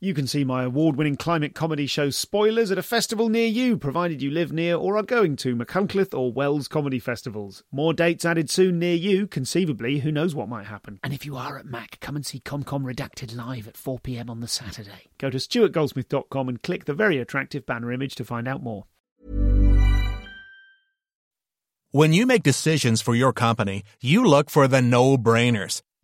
You can see my award winning climate comedy show Spoilers at a festival near you, provided you live near or are going to Machynlleth or Wells comedy festivals. More dates added soon near you, conceivably, who knows what might happen. And if you are at Mac, come and see ComCom Redacted live at 4pm on the Saturday. Go to stuartgoldsmith.com and click the very attractive banner image to find out more. When you make decisions for your company, you look for the no brainers.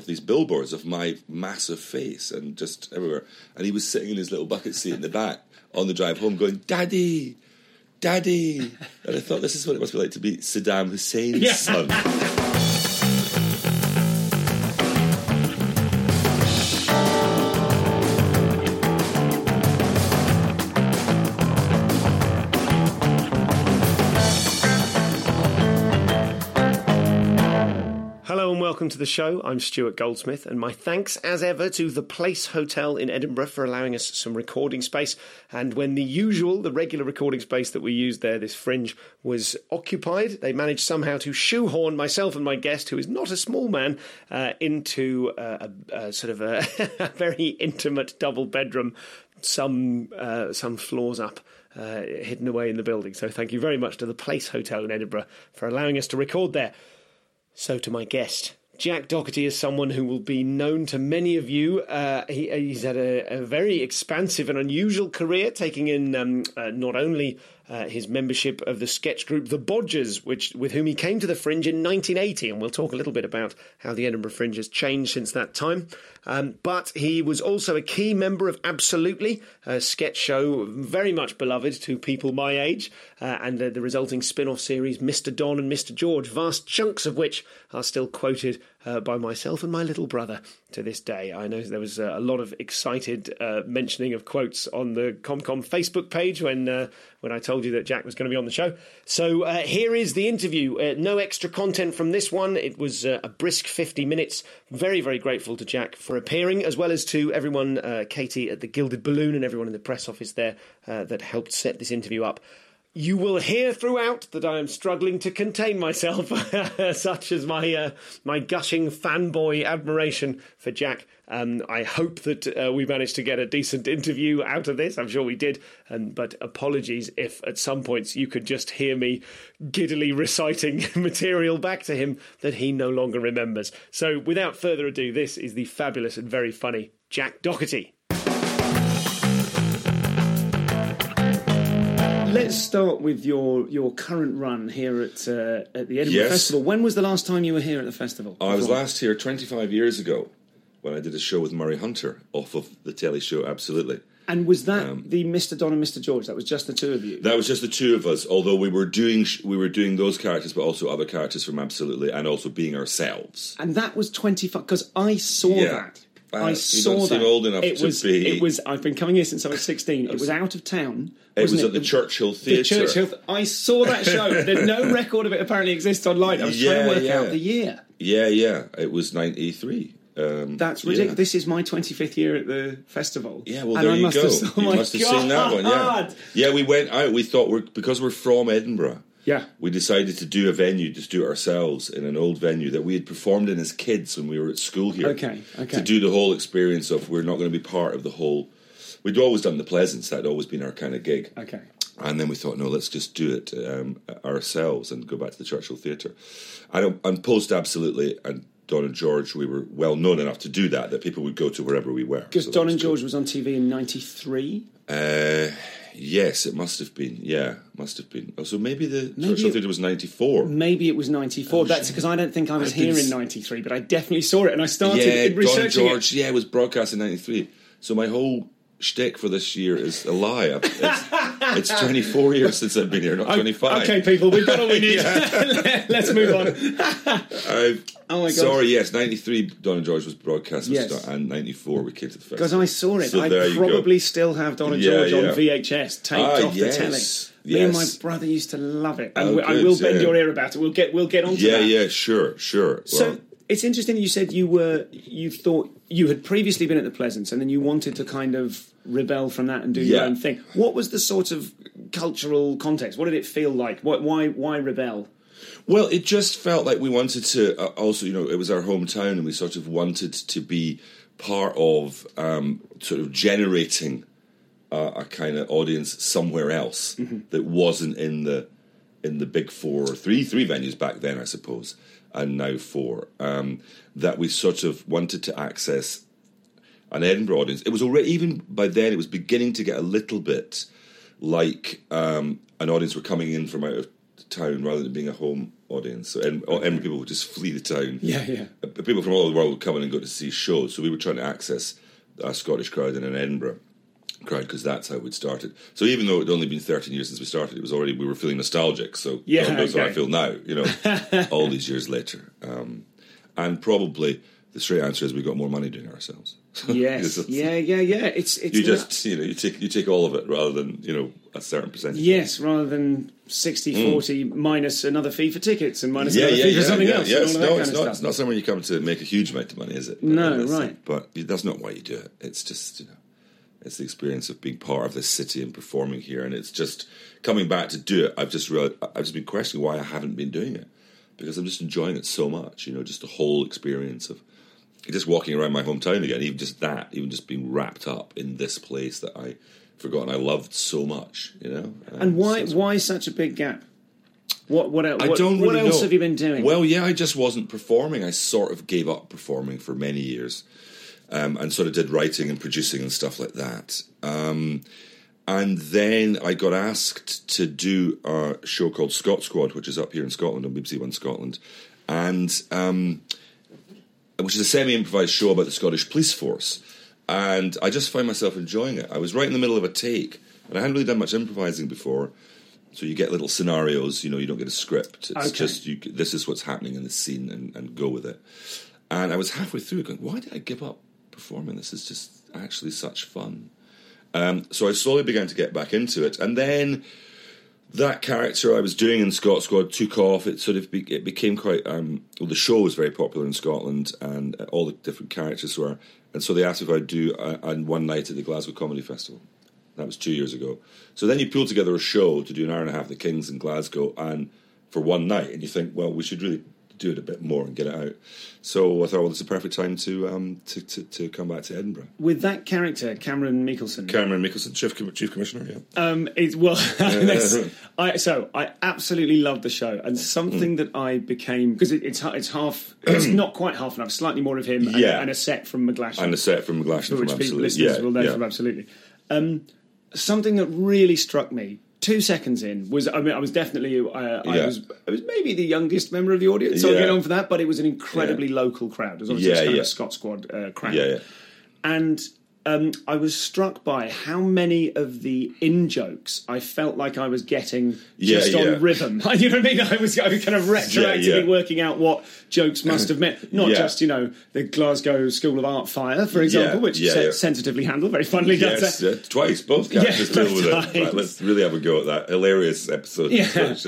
of these billboards of my massive face and just everywhere. And he was sitting in his little bucket seat in the back on the drive home going, Daddy, Daddy. And I thought, this is what it must be like to be Saddam Hussein's Yeah. son. Welcome to the show. I'm Stuart Goldsmith, and my thanks as ever to the Place Hotel in Edinburgh for allowing us some recording space. And when the usual, the regular recording space that we used there, this fringe, was occupied, they managed somehow to shoehorn myself and my guest, who is not a small man, uh, into uh, a, a sort of a, very intimate double bedroom, some uh, some floors up. Uh, hidden away in the building. So, thank you very much to the Place Hotel in Edinburgh for allowing us to record there. So, to my guest. Jack Docherty is someone who will be known to many of you. Uh, he, he's had a, a very expansive and unusual career, taking in um, uh, not only uh, his membership of the sketch group The Bodgers, which with whom he came to the Fringe in 1980, and we'll talk a little bit about how the Edinburgh Fringe has changed since that time. Um, but he was also a key member of Absolutely, a sketch show very much beloved to people my age, uh, and the, the resulting spin off series Mr. Don and Mr. George, vast chunks of which are still quoted uh, by myself and my little brother to this day. I know there was uh, a lot of excited uh, mentioning of quotes on the ComCom Facebook page when uh, when I told you that Jack was going to be on the show. So uh, here is the interview. Uh, no extra content from this one. It was a brisk 50 minutes. Very, very grateful to Jack for appearing, as well as to everyone, Katie at the Gilded Balloon, and everyone in the press office there that helped set this interview up. You will hear throughout that I am struggling to contain myself, such as my uh, my gushing fanboy admiration for Jack. Um, I hope that uh, we managed to get a decent interview out of this. I'm sure we did. Um, but apologies if at some points you could just hear me giddily reciting material back to him that he no longer remembers. So without further ado, this is the fabulous and very funny Jack Docherty. Let's start with your, your current run here at uh, at the Edinburgh Yes. Festival. When was the last time you were here at the festival? I was last here 25 years ago when I did a show with Murray Hunter off of the telly show Absolutely. And was that the Mr. Don and Mr. George? That was just the two of you. That was just the two of us. Although we were doing sh- we were doing those characters, but also other characters from Absolutely, and also being ourselves. and that was twenty five because I saw Yeah. that. Uh, I you saw don't seem that. old enough it to was. be- It was. I've been coming here since I was sixteen. It was out of town. It was wasn't at the Churchill Theatre. The. Churchill. I saw that show. There's no record of it apparently exists online. I was trying to work yeah. out the year. Yeah, yeah. It was ninety three. Um, That's yeah. ridiculous. This is my 25th year at the festival. Yeah, well, And there I you must go. Have, oh you must have seen that one. Yeah, yeah. We went out. We thought we're because we're from Edinburgh. Yeah. We decided to do a venue, just do it ourselves in an old venue that we had performed in as kids when we were at school here. Okay, okay. To do the whole experience of we're not going to be part of the whole. We'd always done the Pleasance. That'd always been our kind of gig. Okay. And then we thought, no, let's just do it um, ourselves and go back to the Churchill Theatre. And, and post absolutely, and Don and George, we were well known enough to do that that people would go to wherever we were. Because So Don and. George was on TV in '93. Uh, yes, it must have been. Yeah, must have been. Oh, so maybe the Maybe Churchill it- Theatre was ninety four. Maybe it was '94. That's because I don't think I was I here in '93, but I definitely saw it, and I started Yeah, in Don researching George. Yeah, it was broadcast in ninety three. So my whole shtick for this year is a lie. It's, it's 24 years since I've been here, not 25. Okay, people, we've got all we need. Let's move on. I've, Oh my God. Sorry, yes, 93 Don and George was broadcast Yes. start, and 94 we came to the festival. Because I saw it. So I you go. probably still have Donna Yeah, George on yeah. VHS taped Ah, off yes, the telly. Me and my brother used to love it, and Oh, we- I will bend yeah. your ear about it. We'll get we'll get onto Yeah, that. yeah, sure, sure. So Well, it's interesting you said you were you thought you had previously been at the Pleasance, and then you wanted to kind of rebel from that and do your own thing. What was the sort of cultural context? What did it feel like? What, why why rebel? Well, it just felt like we wanted to. Uh, also, you know, it was our hometown, and we sort of wanted to be part of um, sort of generating uh, a kind of audience somewhere else that wasn't in the in the big four or three three venues back then, I suppose, and now four. Um, that we sort of wanted to access an Edinburgh audience. It was already even by then it was beginning to get a little bit like um, an audience were coming in from out of town rather than being a home audience. So Edin- Edinburgh people would just flee the town. Yeah, yeah. Uh, People from all over the world would come in and go to see shows. So we were trying to access a Scottish crowd and an Edinburgh crowd because that's how we'd started. So even though it had only been 13 years since we started, it was already we were feeling nostalgic. So Yeah, God knows how I feel now. You know, all these years later. Um, and probably the straight answer is we got more money doing it ourselves. Yes, yeah, yeah, yeah. It's it's you just you know you take you take all of it rather than you know a certain percentage. Yes, rather than 60 40 minus another fee for tickets and minus Mm. yeah, another yeah, fee yeah. for something else. yeah. and It's, all of no, it's not. It's not somewhere you come to make a huge amount of money, is it? No, That's- right. But that's not why you do it. It's just you know, it's the experience of being part of this city and performing here, and it's just coming back to do it. I've just realized, I've just been questioning why I haven't been doing it because I'm just enjoying it so much. You know, just the whole experience of just walking around my hometown again, even just that, even just being wrapped up in this place that I forgotten I loved so much. You know, And why so why such a big gap? What what, I don't what really else know. have you been doing? Well, yeah, I just wasn't performing. I sort of gave up performing for many years, um, and sort of did writing and producing and stuff like that. Um, and then I got asked to do a show called Scot Squad, which is up here in Scotland on BBC One Scotland, and um, which is a semi-improvised show about the Scottish police force. And I just found myself enjoying it. I was right in the middle of a take, and I hadn't really done much improvising before. So you get little scenarios, you know, you don't get a script. It's Okay. just you, this is what's happening in the scene, and, and go with it. And I was halfway through, going, "Why did I give up performing? This is just actually such fun." Um, so I slowly began to get back into it, and then that character I was doing in Scot Squad took off. It sort of be, it became quite. Um, well, the show was very popular in Scotland, and uh, all the different characters were. And so they asked if I'd do on one night at the Glasgow Comedy Festival. That was two years ago. So then you pull together a show to do an hour and a half the Kings in Glasgow, and for one night, and you think, well, we should really do it a bit more and get it out. So I thought, well, it's a perfect time to um, to, to, to come back to Edinburgh. With that character, Cameron Miekelson. Cameron Miekelson, chief, chief commissioner, yeah. Um, it's well, I, so I absolutely love the show, and Mm. something that I became because it, it's it's half, it's not quite half enough, slightly more of him, and, Yeah. and a set from McGlashan, And a set from McGlashan from which people, Absolutely. listeners yeah, will know yeah. from absolutely. Um, something that really struck me two seconds in was I mean I was definitely uh, I Yeah. was I was maybe the youngest member of the audience. So I'll get on for that, but it was an incredibly local crowd. It was obviously Yeah, kind of a Scot Squad uh, crowd Yeah, yeah. and um, I was struck by how many of the in jokes I felt like I was getting Yeah, just yeah. on rhythm. you know what I mean? I was, I was kind of retroactively Yeah, working out what jokes must have meant. Not just you know the Glasgow School of Art fire, for example, which se- sensitively handled, very funnily. Yes, yeah, twice. Both characters Yeah, deal with it. both Right, let's really have a go at that hilarious episode. Yeah.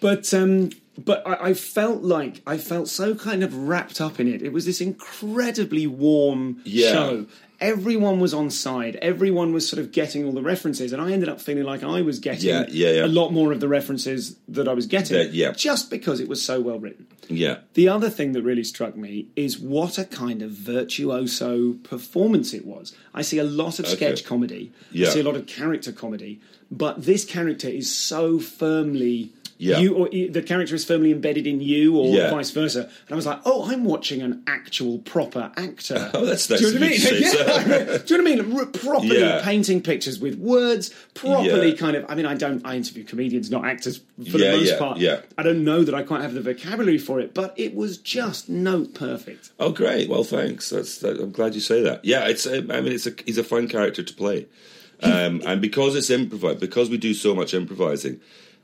But um, but I, I felt like I felt so kind of wrapped up in it. It was this incredibly warm Yeah. show. Everyone was on side. Everyone was sort of getting all the references, and I ended up feeling like I was getting Yeah, yeah, yeah. a lot more of the references that I was getting. Yeah, yeah. just because it was so well written. yeah, The other thing that really struck me is what a kind of virtuoso performance it was. I see a lot of sketch comedy, Yeah. I see a lot of character comedy, but this character is so firmly Yeah. You or the character is firmly embedded in you, or Yeah. vice versa. And I was like, oh, I'm watching an actual proper actor. Oh, that's Do you know what I mean? Yeah. Do you know what I mean? R- properly Yeah. painting pictures with words, properly kind of. I mean, I don't. I interview comedians, not actors, for the most part. yeah. I don't know that I quite have the vocabulary for it, but it was just note perfect. Oh, great. Well, thanks. That's. That, I'm glad you say that. Yeah, it's. um, I mean, it's a. He's a fun character to play, um, and because it's improvised, because we do so much improvising,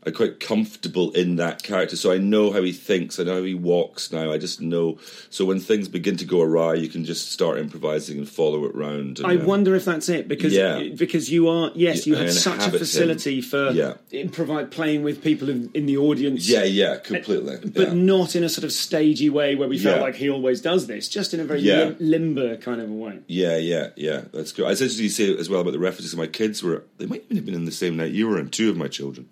I'm quite comfortable in that character. So I know how he thinks. I know how he walks now. I just know. So when things begin to go awry, you can just start improvising and follow it round. And, I um, wonder if that's it because Yeah. because you are yes you I have such a facility him. for Yeah. improvise playing with people in, in the audience Yeah, yeah, completely. but yeah. not in a sort of stagey way where we felt Yeah. like he always does this just in a very lim- limber kind of a way Yeah, yeah, yeah. That's good. It's interesting you say as well about the references. My kids were, they might even have been in the same night you were in, two of my children.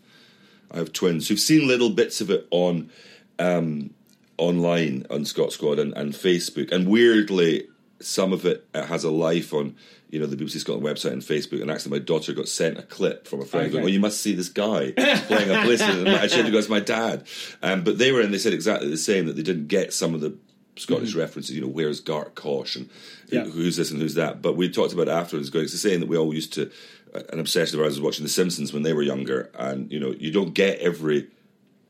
I have twins who've seen little bits of it on um, online on Scot Squad and, and Facebook. And weirdly, some of it has a life on, you know, the BBC Scotland website and Facebook. And actually, my daughter got sent a clip from a friend going, Okay. "Oh, you must see this guy playing a policeman." And she had to "It's my dad." Um, but they were, and they said exactly the same that they didn't get some of the Scottish references. You know, where's Gartcosh and Yeah. who's this and who's that. But we talked about it afterwards. Going, it's the same that we all used to. An obsession of ours was watching The Simpsons when they were younger, and you know, you don't get every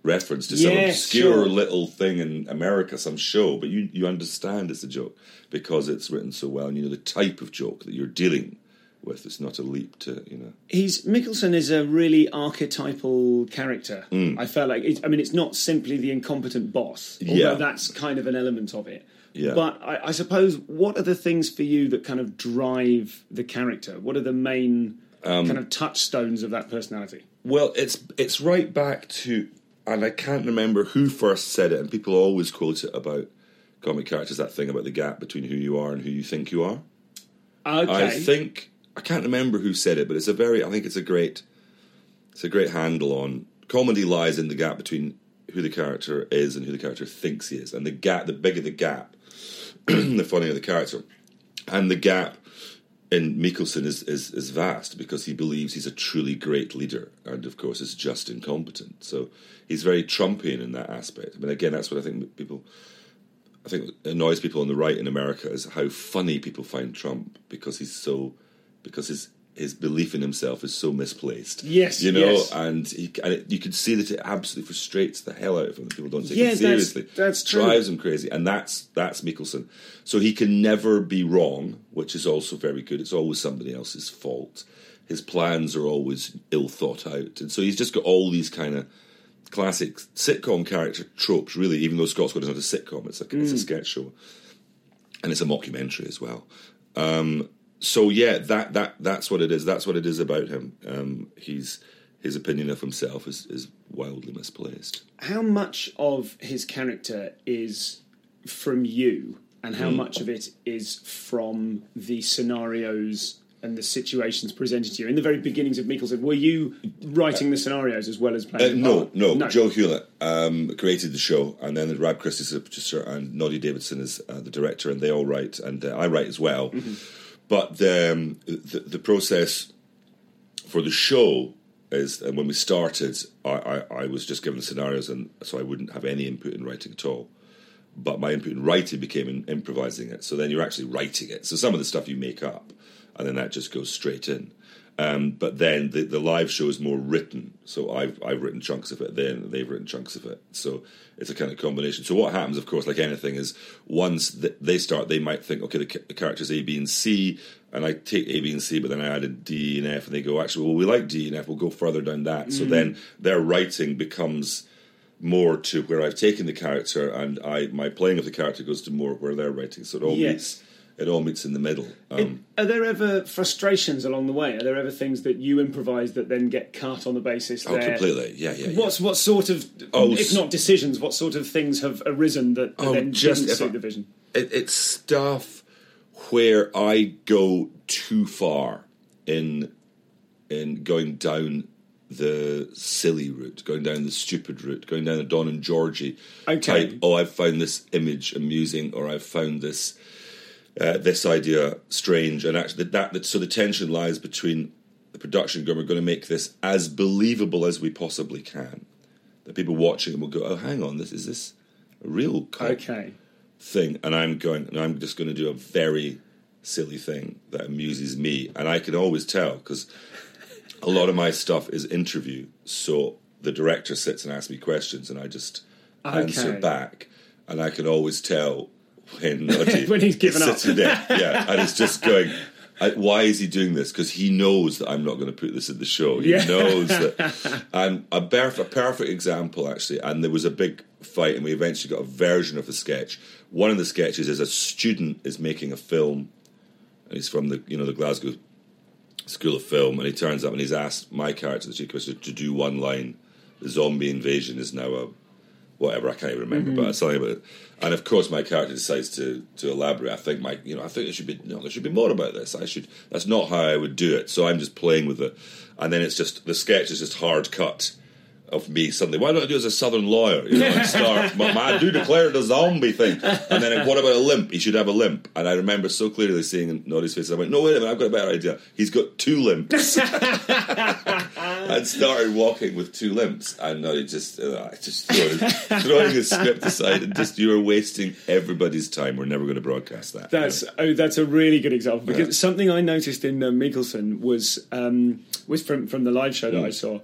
reference to some obscure sure. little thing in America, some show, but you you understand it's a joke because it's written so well, and you know the type of joke that you're dealing with. It's not a leap to you know. he's Miekelson is a really archetypal character Mm. I felt like it, I mean it's not simply the incompetent boss although Yeah. that's kind of an element of it Yeah. but I, I suppose what are the things for you that kind of drive the character what are the main Um, kind of touchstones of that personality Well, it's it's right back to, and I can't remember who first said it, and people always quote it about comic characters. That thing about the gap between who you are and who you think you are. okay I think I can't remember who said it, but it's a very. I think it's a great. It's a great handle on comedy lies in the gap between who the character is and who the character thinks he is, and the gap. The bigger the gap, the funnier the character, and the gap in Miekelson is, is is vast because he believes he's a truly great leader, and of course is just incompetent. So he's very Trumpian in that aspect. I mean, again, that's what I think people. I think annoys people on the right in America is how funny people find Trump because he's so because his his belief in himself is so misplaced. Yes, you know, yes. and he and it, you can see that it absolutely frustrates the hell out of him. People don't take Yes, him seriously. that's true. Drives him crazy, and that's that's Miekelson. So he can never be wrong, which is also very good. It's always somebody else's fault. His plans are always ill thought out, and so he's just got all these kind of classic sitcom character tropes. Really, even though Scot Squad is not a sitcom, it's a it's Mm. a sketch show, and it's a mockumentary as well. Um, so yeah, that that that's what it is. That's what it is about him. Um, he's his opinion of himself is is wildly misplaced. how much of his character is from you and how much of it is from the scenarios and the situations presented to you in the very beginnings of Miekelson were you writing the scenarios as well as Uh, playing the no, part? no, Joe Hullait um, created the show, and then Rab Christie is the producer, and Noddy Davidson is uh, the director, and they all write, and uh, I write as well. But the, um, the the process for the show is, and when we started, I, I, I was just given scenarios, and so I wouldn't have any input in writing at all. But my input in writing became in improvising it. So then you're actually writing it. So some of the stuff you make up, and then that just goes straight in. Um, but then the, the live show is more written. So I've I've written chunks of it then, they've written chunks of it. So it's a kind of combination. So what happens, of course, like anything, is once they start, they might think, okay, the, the characters A, B, and C, and I take A, B, and C, but then I added D and F, and they go, actually, well, we like D and F, we'll go further down that. So then mm. their writing becomes more to where I've taken the character, and I my playing of the character goes to more where they're writing. So it all Yes. meets it all meets in the middle. Um, Are there ever frustrations along the way? Are there ever things that you improvise that then get cut on the basis? oh, completely, yeah, yeah. yeah. What's what sort of, Oh, if not decisions, what sort of things have arisen that, that Oh, then just didn't suit I- the vision? it, it's stuff where I go too far in in going down the silly route, going down the stupid route, going down the Don and Georgie Okay. type. Oh, I've found this image amusing, or I've found this uh, this idea strange, and actually that, that so the tension lies between the production going, we're going to make this as believable as we possibly can, that people watching will go, "Oh, hang on, this is this a real Okay. thing?" And I'm going, and I'm just going to do a very silly thing that amuses me, and I can always tell because a lot of my stuff is interview, so the director sits and asks me questions, and I just answer back, and I can always tell when When he's given up. sitting there, yeah, and it's just going. I, why is he doing this? Because he knows that I'm not going to put this in the show. He Yeah. knows that. And a, perf- a perfect example, actually, and there was a big fight, and we eventually got a version of the sketch. One of the sketches is a student is making a film, and he's from the you know the Glasgow School of Film, and he turns up and he's asked my character, the chief commissioner, to do one line. The zombie invasion is now a whatever I can't even remember, Mm-hmm. but something about it. And of course, my character decides to to elaborate. I think my you know I think there should be no, there should be more about this. I should that's not how I would do it. So I'm just playing with it, and then it's just the sketch is just hard cut. Of me suddenly, why don't I do as a southern lawyer? You know, and start. but I do declare it the zombie thing, and then what about a limp? He should have a limp. And I remember so clearly seeing in Noddy's face. I went, no, wait a minute, I've got a better idea. He's got two limps and started walking with two limps, and I just, uh, just throwing, throwing the script aside, and just you are wasting everybody's time. We're never going to broadcast that. That's oh, that's a really good example because something I noticed in uh, Miekelson was um, was from from the live show that Hmm. I saw.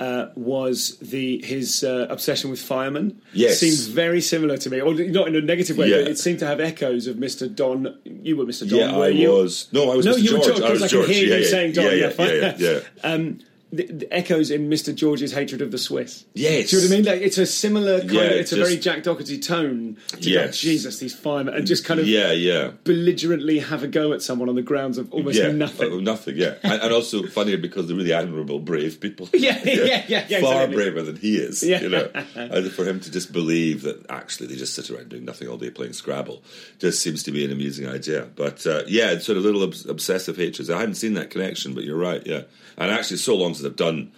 Uh, was the his uh, obsession with firemen? Yes. seems very similar to me, or not in a negative way, Yeah. but it seemed to have echoes of Mr. Don. You were Mr. Don, yeah, were I you? was. No, I was No, Mr. you were George. George, I was I could George. hear yeah, you yeah, saying Don, Yeah, yeah, yeah, yeah, yeah, yeah. um, the, the echoes in Mr. George's hatred of the Swiss. Yes. Do you know what I mean? Like it's a similar kind Yeah, of, it's a very Jack Docherty tone. To Yes. go, Jesus, these firemen, and just kind of yeah, yeah. belligerently have a go at someone on the grounds of almost yeah, nothing. uh, nothing, yeah, and, and also funnier because they're really admirable, brave people. Yeah, yeah, yeah, yeah, far exactly. braver than he is. Yeah. You know, and for him to just believe that actually they just sit around doing nothing all day playing Scrabble just seems to be an amusing idea. But uh, yeah, it's sort of little obs- obsessive hatreds. I hadn't seen that connection, but you're right. Yeah, and actually, so long since I've done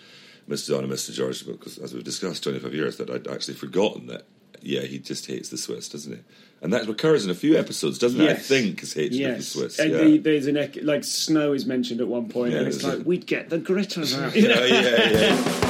Mr. Don and Mr. George, because as we've discussed, 25 years, that I'd actually forgotten that. Yeah, he just hates the Swiss, doesn't he? And that recurs in a few episodes, doesn't it? I think his hatred of the Swiss. and yeah. the, there's an ec- like snow is mentioned at one point, Yeah, and it's like a- we'd get the gritters out. Oh, yeah, yeah.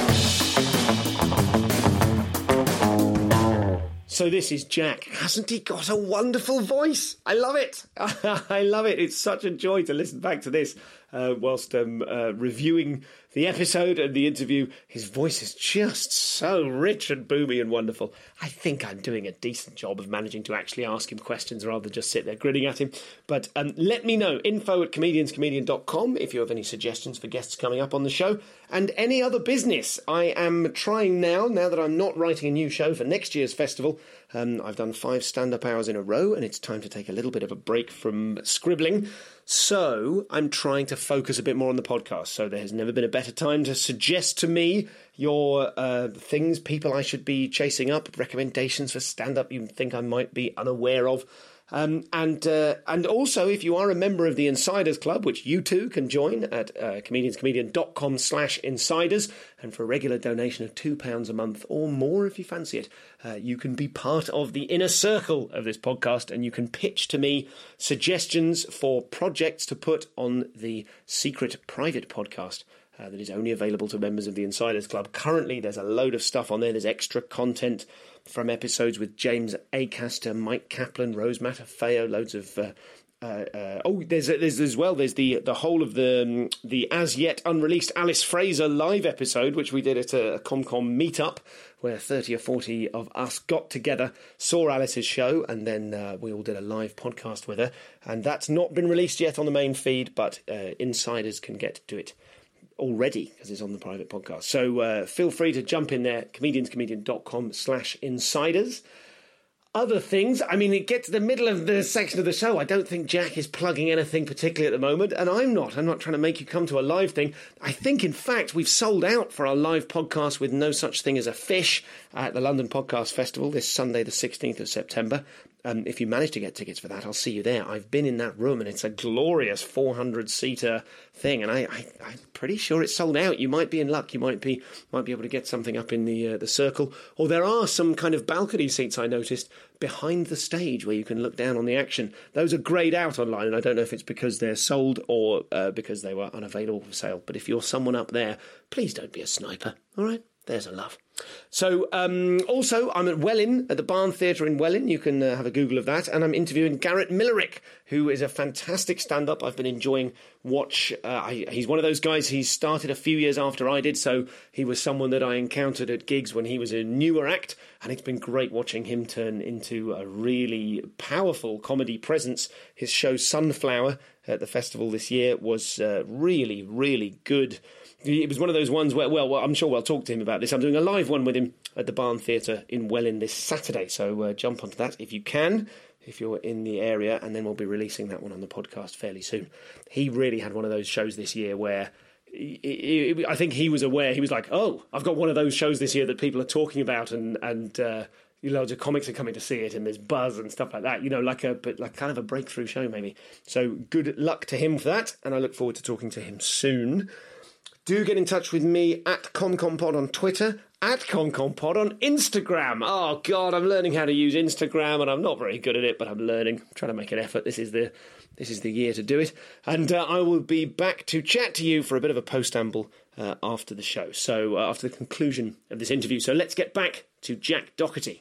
So this is Jack. Hasn't he got a wonderful voice? I love it. I love it. It's such a joy to listen back to this uh, whilst um, uh, reviewing the episode and the interview. His voice is just so rich and boomy and wonderful. I think I'm doing a decent job of managing to actually ask him questions rather than just sit there grinning at him. But um, let me know. Info at comedianscomedian.com if you have any suggestions for guests coming up on the show and any other business. I am trying now, now that I'm not writing a new show for next year's festival. Um, I've done five stand up hours in a row, and it's time to take a little bit of a break from scribbling. So I'm trying to focus a bit more on the podcast. So there has never been a better time to suggest to me your uh, things, people I should be chasing up, recommendations for stand up you think I might be unaware of. Um, and uh, and also, if you are a member of the Insiders Club, which you too can join at uh, comedianscomedian.com slash insiders, and for a regular donation of £2 a month or more if you fancy it, uh, you can be part of the inner circle of this podcast and you can pitch to me suggestions for projects to put on the secret private podcast. Uh, that is only available to members of the Insiders Club. Currently, there's a load of stuff on there. There's extra content from episodes with James Acaster, Mike Kaplan, Rose Matafeo, loads of. Uh, uh, uh, oh, there's there's as well. There's the the whole of the um, the as yet unreleased Alice Fraser live episode, which we did at a ComCom meetup, where thirty or forty of us got together, saw Alice's show, and then uh, we all did a live podcast with her. And that's not been released yet on the main feed, but uh, insiders can get to it already because it's on the private podcast. So uh, feel free to jump in there, comedianscomedian.com slash insiders. Other things, I mean, it gets to the middle of the section of the show. I don't think Jack is plugging anything particularly at the moment, and I'm not. I'm not trying to make you come to a live thing. I think, in fact, we've sold out for our live podcast with no such thing as a fish at the London Podcast Festival this Sunday, the 16th of September. Um, if you manage to get tickets for that, I'll see you there. I've been in that room, and it's a glorious 400 seater thing, and I, I'm pretty sure it's sold out. You might be in luck. You might be might be able to get something up in the uh, the circle, or there are some kind of balcony seats I noticed behind the stage where you can look down on the action. Those are greyed out online, and I don't know if it's because they're sold or uh, because they were unavailable for sale. But if you're someone up there, please don't be a sniper. All right, there's a love. So, um, also, I'm at Wellin, at the Barn Theatre in Wellin. You can uh, have a Google of that. And I'm interviewing Garrett Millerick, who is a fantastic stand up. I've been enjoying watch. Uh, I, he's one of those guys, he started a few years after I did. So, he was someone that I encountered at gigs when he was a newer act. And it's been great watching him turn into a really powerful comedy presence. His show Sunflower at the festival this year was uh, really, really good it was one of those ones where, well, well, I'm sure we'll talk to him about this. I'm doing a live one with him at the Barn Theatre in Welling this Saturday, so uh, jump onto that if you can, if you're in the area, and then we'll be releasing that one on the podcast fairly soon. He really had one of those shows this year where. I think he was aware. He was like, "Oh, I've got one of those shows this year that people are talking about, and and uh, loads of comics are coming to see it, and there's buzz and stuff like that. You know, like a but like kind of a breakthrough show, maybe. So good luck to him for that, and I look forward to talking to him soon. Do get in touch with me at ComComPod on Twitter, at ComComPod on Instagram. Oh God, I'm learning how to use Instagram, and I'm not very good at it, but I'm learning. I'm trying to make an effort. This is the this is the year to do it, and uh, I will be back to chat to you for a bit of a post amble uh, after the show. So uh, after the conclusion of this interview, so let's get back to Jack Docherty.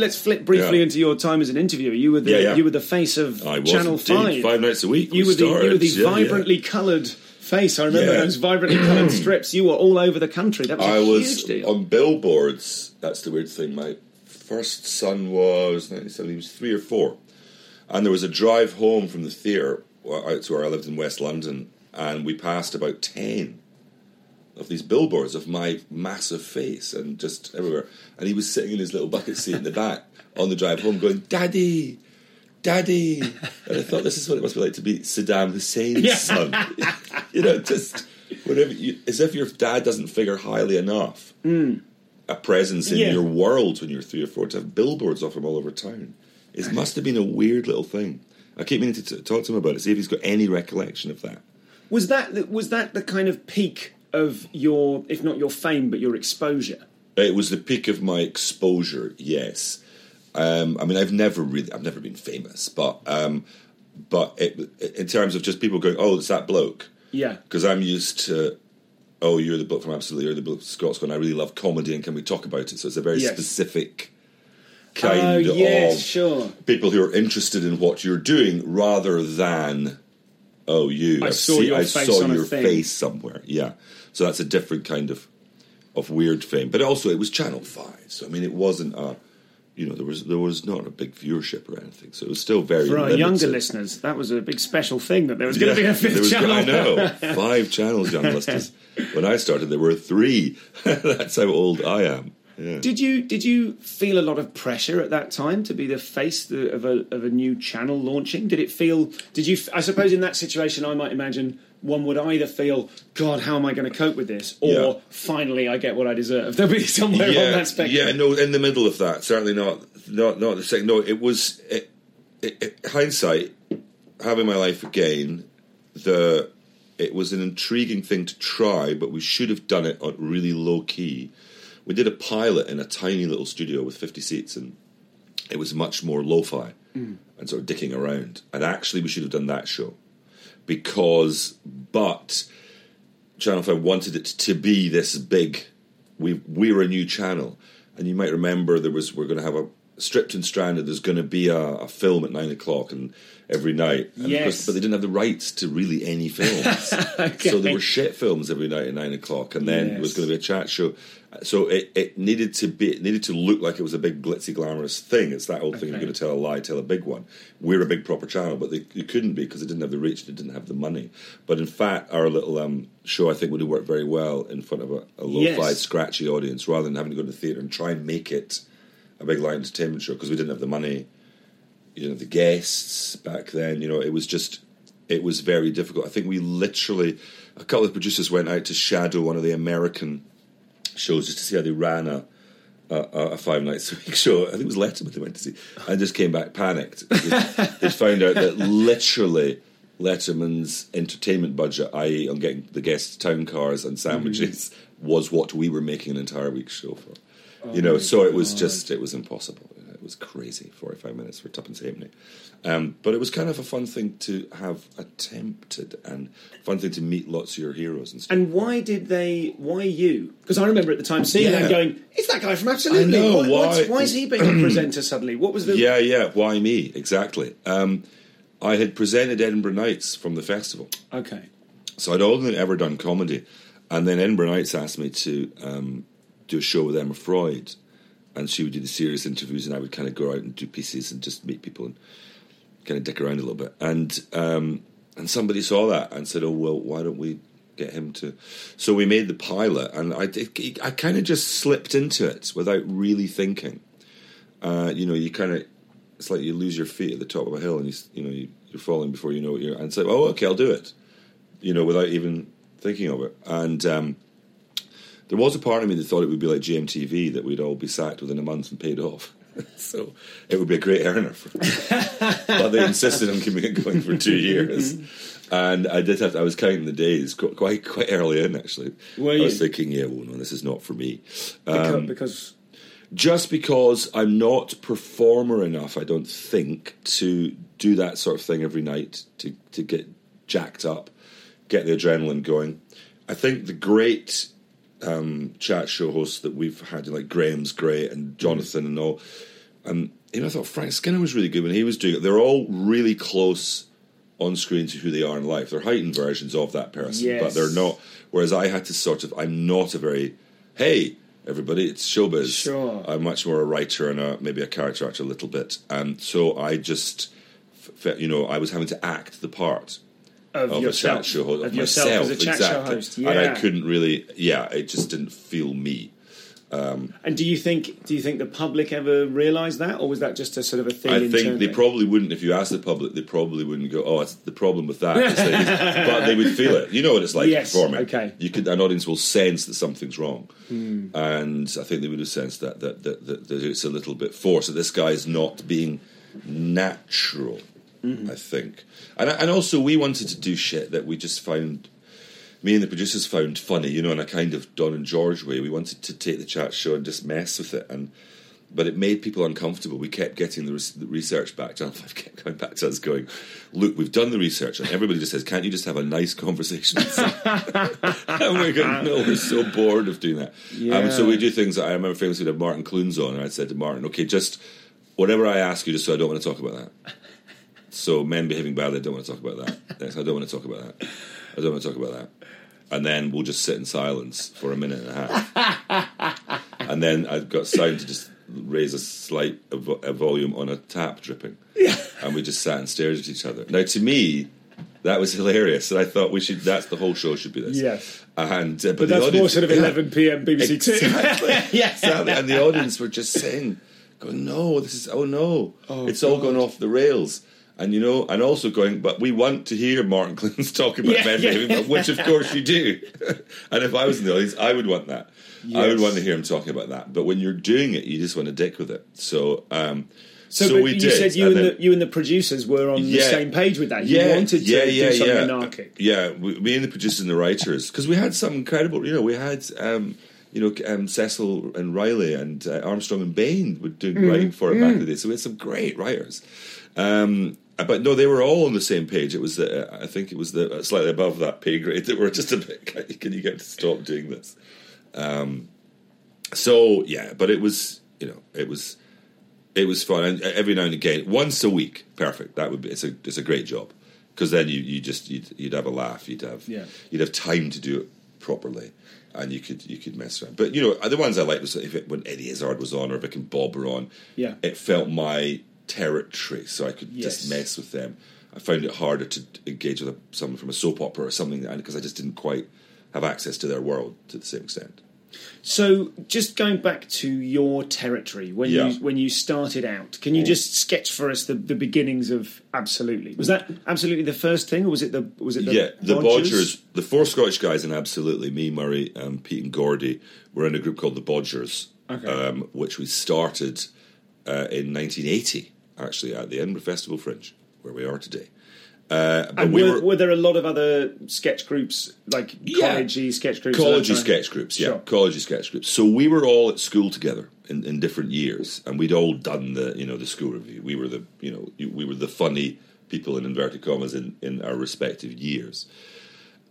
Let's flip briefly Yeah. into your time as an interviewer. You were the Yeah, yeah. you were the face of Channel indeed. Five. Five nights a week. You we were the you were the vibrantly coloured face. I remember those vibrantly coloured strips. You were all over the country. That was a I was deal. on billboards. That's the weird thing. My first son was 1970. He was three or four, and there was a drive home from the theatre out to where I lived in West London, and we passed about ten of these billboards of my massive face and just everywhere. And he was sitting in his little bucket seat in the back on the drive home, going, "Daddy." Daddy, and I thought this is what it must be like to be Saddam Hussein's Yeah. son. you know, just whatever. You, as if your dad doesn't figure highly enough a presence in Yeah. your world when you're three or four to have billboards of him all over town. It must have been a weird little thing. I keep meaning to t- talk to him about it, see if he's got any recollection of that. Was that was that the kind of peak of your, if not your fame, but your exposure? It was the peak of my exposure. Yes, um, I mean I've never really, I've never been famous, but um, but it, in terms of just people going, oh, it's that bloke. Yeah. because I'm used to. Oh, you're the bloke from Absolutely, you're the bloke from Scott's Gone. I really love comedy, and can we talk about it? So it's a very Yes. specific kind oh yes, of sure. people who are interested in what you're doing rather than oh you I I've saw your I face saw your face somewhere yeah so that's a different kind of of weird fame but also it was channel 5 so i mean it wasn't a you know there was there was not a big viewership or anything so it was still very For our limited. younger listeners, that was a big special thing that there was going to Yeah, be a fifth was- channel. I know five channels young listeners when I started there were three that's how old I am yeah. Did you did you feel a lot of pressure at that time to be the face of a of a new channel launching? Did it feel? Did you? I suppose in that situation, I might imagine one would either feel, "God, how am I going to cope with this?" or Yeah. "Finally, I get what I deserve." There'll be somewhere on that spectrum. Yeah, no, in the middle of that, certainly not, not, not the second. No, it was it, it, it, hindsight. Having my life again, the it was an intriguing thing to try, but we should have done it on really low key. We did a pilot in a tiny little studio with fifty seats, and it was much more lo-fi mm. and sort of dicking around. And actually, we should have done that show because, but Channel Five wanted it to be this big. We we're a new channel, and you might remember there was we're going to have a stripped and stranded. There's going to be a, a film at nine o'clock and every night. And Yes. course- but they didn't have the rights to really any films, so there were shit films every night at nine o'clock, and then there was going to be a chat show. So it, it needed to be it needed to look like it was a big glitzy glamorous thing. It's that old thing: you're going to tell a lie, tell a big one. We're a big proper channel, but they, you couldn't be because they didn't have the reach, they didn't have the money. But in fact, our little um, show I think would have worked very well in front of a, a low-fi, Yes. scratchy audience, rather than having to go to the theatre and try and make it a big light entertainment show because we didn't have the money. You know, the guests back then. You know, it was just it was very difficult. I think we literally a couple of producers went out to shadow one of the American shows just to see how they ran a a, a five nights a week show. I think it was Letterman they went to see, and just came back panicked. They found out that literally Letterman's entertainment budget, i.e., on getting the guests town cars and sandwiches, mm-hmm. was what we were making an entire week's show for. You know, so it was just it was impossible. It was crazy. Forty-five minutes for Tuppence Halfpenny. Um, but it was kind of a fun thing to have attempted and fun thing to meet lots of your heroes and stuff. And why did they? Why you? Because I remember at the time seeing that Yeah. and going, "It's that guy from Absolutely." I know, why, what's- why- why is he being a presenter suddenly? What was the? Yeah, yeah. Why me? Exactly. Um, I had presented Edinburgh Nights from the festival, Okay. so I'd only ever done comedy, and then Edinburgh Nights asked me to um, do a show with Emma Freud, and she would do the serious interviews, and I would kind of go out and do pieces and just meet people and kind of dick around a little bit. And um, and somebody saw that and said, "Oh well, why don't we?" Get him to, so we made the pilot, and I did, I kind of just slipped into it without really thinking. Uh, you know, you kind of it's like you lose your feet at the top of a hill and you you know you, you're falling before you know what you're and say oh okay I'll do it you know without even thinking of it and um, there was a part of me that thought it would be like GMTV that we'd all be sacked within a month and paid off. So it would be a great earner for but they insisted on keeping it going for two years. And I did have to, I was counting the days quite quite early in actually. Were I was you? thinking yeah well no this is not for me. Because, um, because just because I'm not performer enough, I don't think, to do that sort of thing every night to to get jacked up, get the adrenaline going. I think the great um, chat show hosts that we've had, like Graham's great and Jonathan and all, And you know, I thought Frank Skinner was really good when he was doing it. They're all really close on screen to who they are in life. They're heightened versions of that person, Yes. but they're not. Whereas I had to sort of, I'm not a very, hey, everybody, it's showbiz. Sure. I'm much more a writer and a, maybe a character actor a little bit. And so I just, you know, I was having to act the part of, of yourself, a chat show host. of yourself myself, as a chat exactly. show host. Yeah. And I couldn't really, yeah, it just didn't feel me. And do you think do you think the public ever realised that, or was that just a sort of a thing? I think internally? they probably wouldn't. If you ask the public, they probably wouldn't go. Oh, it's the problem with that. But they would feel it. You know what it's like Yes, performing. okay. you could. An audience will sense that something's wrong, Hmm. and I think they would have sensed that that, that that that it's a little bit forced. That this guy's not being natural. Mm-hmm. I think, and and also we wanted to do shit that we just found. Me and the producers found funny, you know, in a kind of Don and George way. We wanted to take the chat show and just mess with it, and but it made people uncomfortable. We kept getting the, res- the research back. Channel I kept going back to us, going, "Look, we've done the research," and everybody just says, "Can't you just have a nice conversation?" and we're going, "No, we're so bored of doing that." Um, so we do things. That I remember famously we had Martin Clunes on, and I said to Martin, "Okay, just whatever I ask you, just so I don't want to talk about that." So men behaving badly, I don't want to talk about that. Next, I don't want to talk about that. I don't want to talk about that. And then we'll just sit in silence for a minute and a half. and then I've got sound to just raise a slight a, vo- a volume on a tap dripping. Yeah. And we just sat and stared at each other. Now, to me, that was hilarious, and I thought we should. That's the whole show should be this. Yes. And uh, but, But that's more sort of yeah. 11 p.m. BBC Two. Exactly. yeah. Exactly. And the audience were just saying, going, no, this is, oh no, it's all gone off the rails. And you know, and also going, but we want to hear Martin Clunes talk about Yeah, men yeah. which of course you do. and if I was in the audience, I would want that. I would want to hear him talking about that. But when you're doing it, you just want to dick with it. So, um, So, so, we you did. said you and and, then- the you and the producers were on the same page with that. You yeah, wanted to yeah, do yeah, something yeah. anarchic. Yeah, we, me and the producers and the writers, because we had some incredible. You know, we had um, you know um, Cecil and Riley and uh, Armstrong and Bain were doing Mm, writing for it back in the day. So we had some great writers. Um, but no, they were all on the same page. It was the, I think it was the slightly above that pay grade that were just a bit. Can you, can you get to stop doing this? Um, so yeah, but it was you know it was It was fun, and every now and again, once a week, perfect. That would be. It's a it's a great job because then you, you just you'd, you'd have a laugh. You'd have Yeah. you'd have time to do it properly, and you could you could mess around. But you know, the ones I liked was if it, when Eddie Izzard was on or Vic and Bob were on. Yeah. it felt my territory, so I could Yes. just mess with them. I found it harder to engage with a, someone from a soap opera or something because I just didn't quite have access to their world to the same extent. So, just going back to your territory when Yeah. you when you started out, can you just sketch for us the, the beginnings of Absolutely? Was that absolutely the first thing, or was it the was it the yeah, the Bodgers? Bodgers, the four Scottish guys, and absolutely me, Murray, um, Pete, and Gordy were in a group called the Bodgers, Okay. um, which we started uh, in 1980, actually at the Edinburgh Festival Fringe, where we are today. Uh, but And we were, were, were there a lot of other sketch groups, like Yeah. collegey sketch groups? college sketch groups, yeah, Sure. college sketch groups. So we were all at school together in, in different years, and we'd all done the you know the school review. We were the you know we were the funny people in inverted commas in, in our respective years.